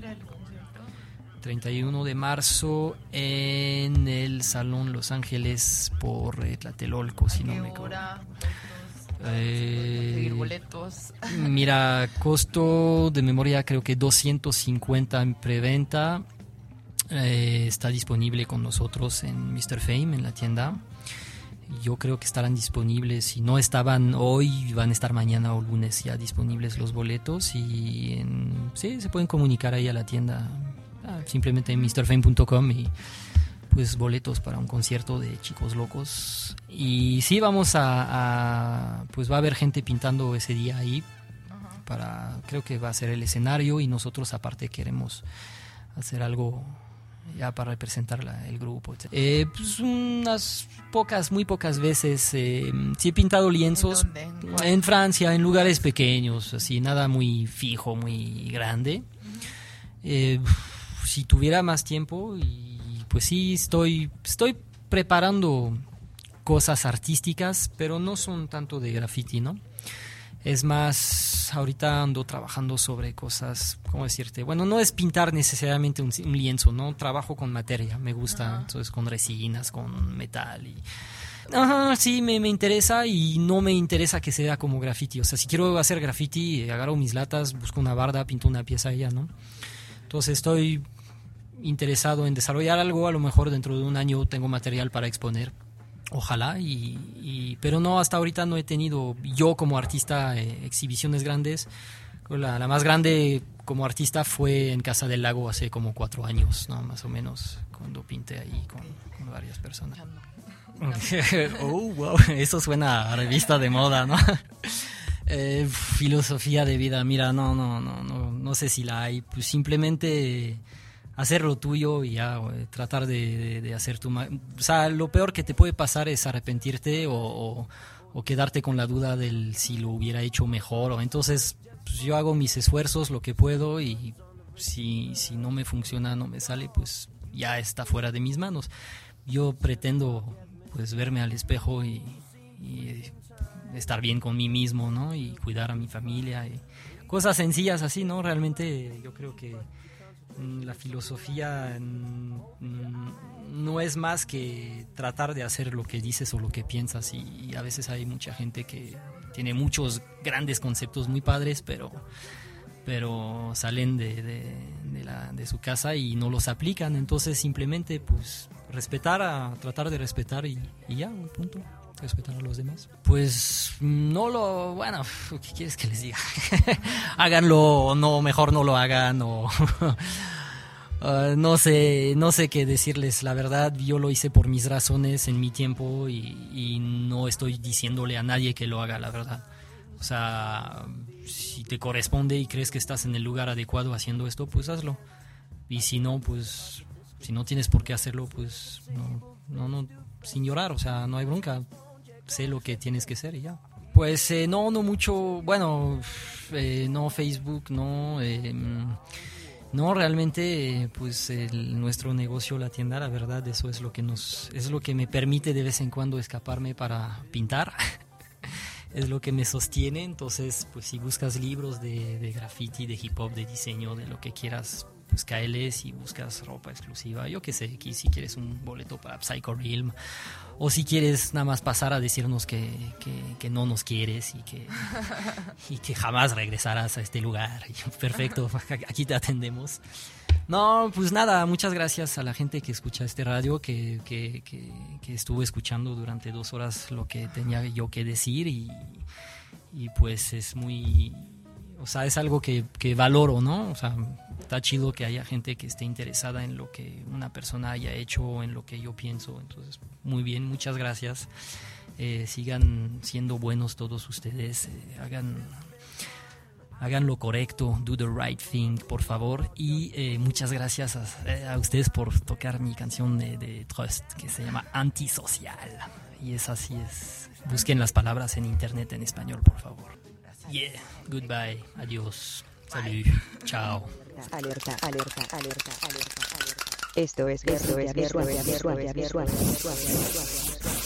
31 de marzo en el Salón Los Ángeles por Tlatelolco, si no me equivoco. boletos. Mira, costo de memoria creo que 250 en preventa eh, está disponible con nosotros en Mr. Fame, en la tienda. Yo creo que estarán disponibles, si no estaban hoy, van a estar mañana o lunes ya disponibles los boletos y en, sí, se pueden comunicar ahí a la tienda, simplemente en mrfame.com y pues boletos para un concierto de chicos locos. Y sí, vamos a, a, pues va a haber gente pintando ese día ahí para, creo que va a ser el escenario y nosotros aparte queremos hacer algo ya para representar el grupo. Eh, pues unas pocas, muy pocas veces. Eh, sí he pintado lienzos ¿En, Francia, en lugares pequeños, así, nada muy fijo, muy grande. Eh, si tuviera más tiempo, y pues sí, estoy, estoy preparando cosas artísticas, pero no son tanto de graffiti, ¿no? Es más, ahorita ando trabajando sobre cosas, ¿cómo decirte? Bueno, no es pintar necesariamente un, lienzo, ¿no? Trabajo con materia, me gusta, entonces con resinas, con metal y... Ajá, sí, me, me, interesa y no me interesa que sea como graffiti. O sea, si quiero hacer graffiti, agarro mis latas, busco una barda, pinto una pieza ella, ¿no? Entonces estoy interesado en desarrollar algo, a lo mejor dentro de un año tengo material para exponer Ojalá, y, pero no, hasta ahorita no he tenido yo como artista eh, exhibiciones grandes. La, la, más grande como artista fue en Casa del Lago hace como cuatro años, ¿no? más o menos, cuando pinté ahí con, varias personas. oh, wow, eso suena a revista de moda, ¿no? Eh, filosofía de vida, mira, no, no, no, no, no sé si la hay. Pues simplemente hacer lo tuyo y ya, tratar de, hacer tu... O sea, lo peor que te puede pasar es arrepentirte o, quedarte con la duda del si lo hubiera hecho mejor. O entonces, pues yo hago mis esfuerzos, lo que puedo y si, si no me funciona, no me sale, pues ya está fuera de mis manos. Yo pretendo pues verme al espejo y, estar bien con mí mismo, ¿no? Y cuidar a mi familia y cosas sencillas así, ¿no? Realmente yo creo que la filosofía mm, no es más que tratar de hacer lo que dices o lo que piensas y, a veces hay mucha gente que tiene muchos grandes conceptos muy padres, pero pero salen de, de, la, de, su casa y no los aplican. Entonces simplemente pues respetar, a, tratar de respetar y, ya, un punto. Respetar a los demás. Pues no lo, bueno, ¿qué quieres que les diga? Háganlo o no, mejor no lo hagan o... Uh, no sé, no sé qué decirles. La verdad, yo lo hice por mis razones en mi tiempo y, y, no estoy diciéndole a nadie que lo haga, la verdad. O sea, si te corresponde y crees que estás en el lugar adecuado haciendo esto, pues hazlo. Y si no, pues si no tienes por qué hacerlo, pues no, no, no, sin llorar, o sea, no hay bronca. Sé lo que tienes que hacer y ya. Pues eh, no, no mucho, bueno, eh, no Facebook, no, em, no realmente, pues nuestro negocio, la tienda, la verdad, eso es lo que nos, es lo que me permite de vez en cuando escaparme para pintar. es lo que me sostiene. Entonces, pues si buscas libros de, de graffiti, de hip hop, de diseño, de lo que quieras, pues y buscas ropa exclusiva. Yo qué sé, aquí si quieres un boleto para Psycho Realm o si quieres nada más pasar a decirnos que, que, no nos quieres y que, y que jamás regresarás a este lugar. Perfecto, aquí te atendemos. No, pues nada, muchas gracias a la gente que escucha este radio, que, que, que, estuvo escuchando durante dos horas lo que tenía yo que decir y, y pues es muy, o sea, es algo que, que valoro, ¿no? O sea, está chido que haya gente que esté interesada en lo que una persona haya hecho en lo que yo pienso. Entonces, muy bien, muchas gracias. Eh, sigan siendo buenos todos ustedes, eh, hagan hagan lo correcto, do the right thing, por favor. Y eh, muchas gracias a, ustedes por tocar mi canción de, Trust, que se llama Antisocial. Y es así, es. Busquen las palabras en internet en español, por favor. Yeah, goodbye, adiós, salud, chao. Alerta, alerta, alerta, alerta, alerta. Esto es, esto es, visual, visual, visual, visual.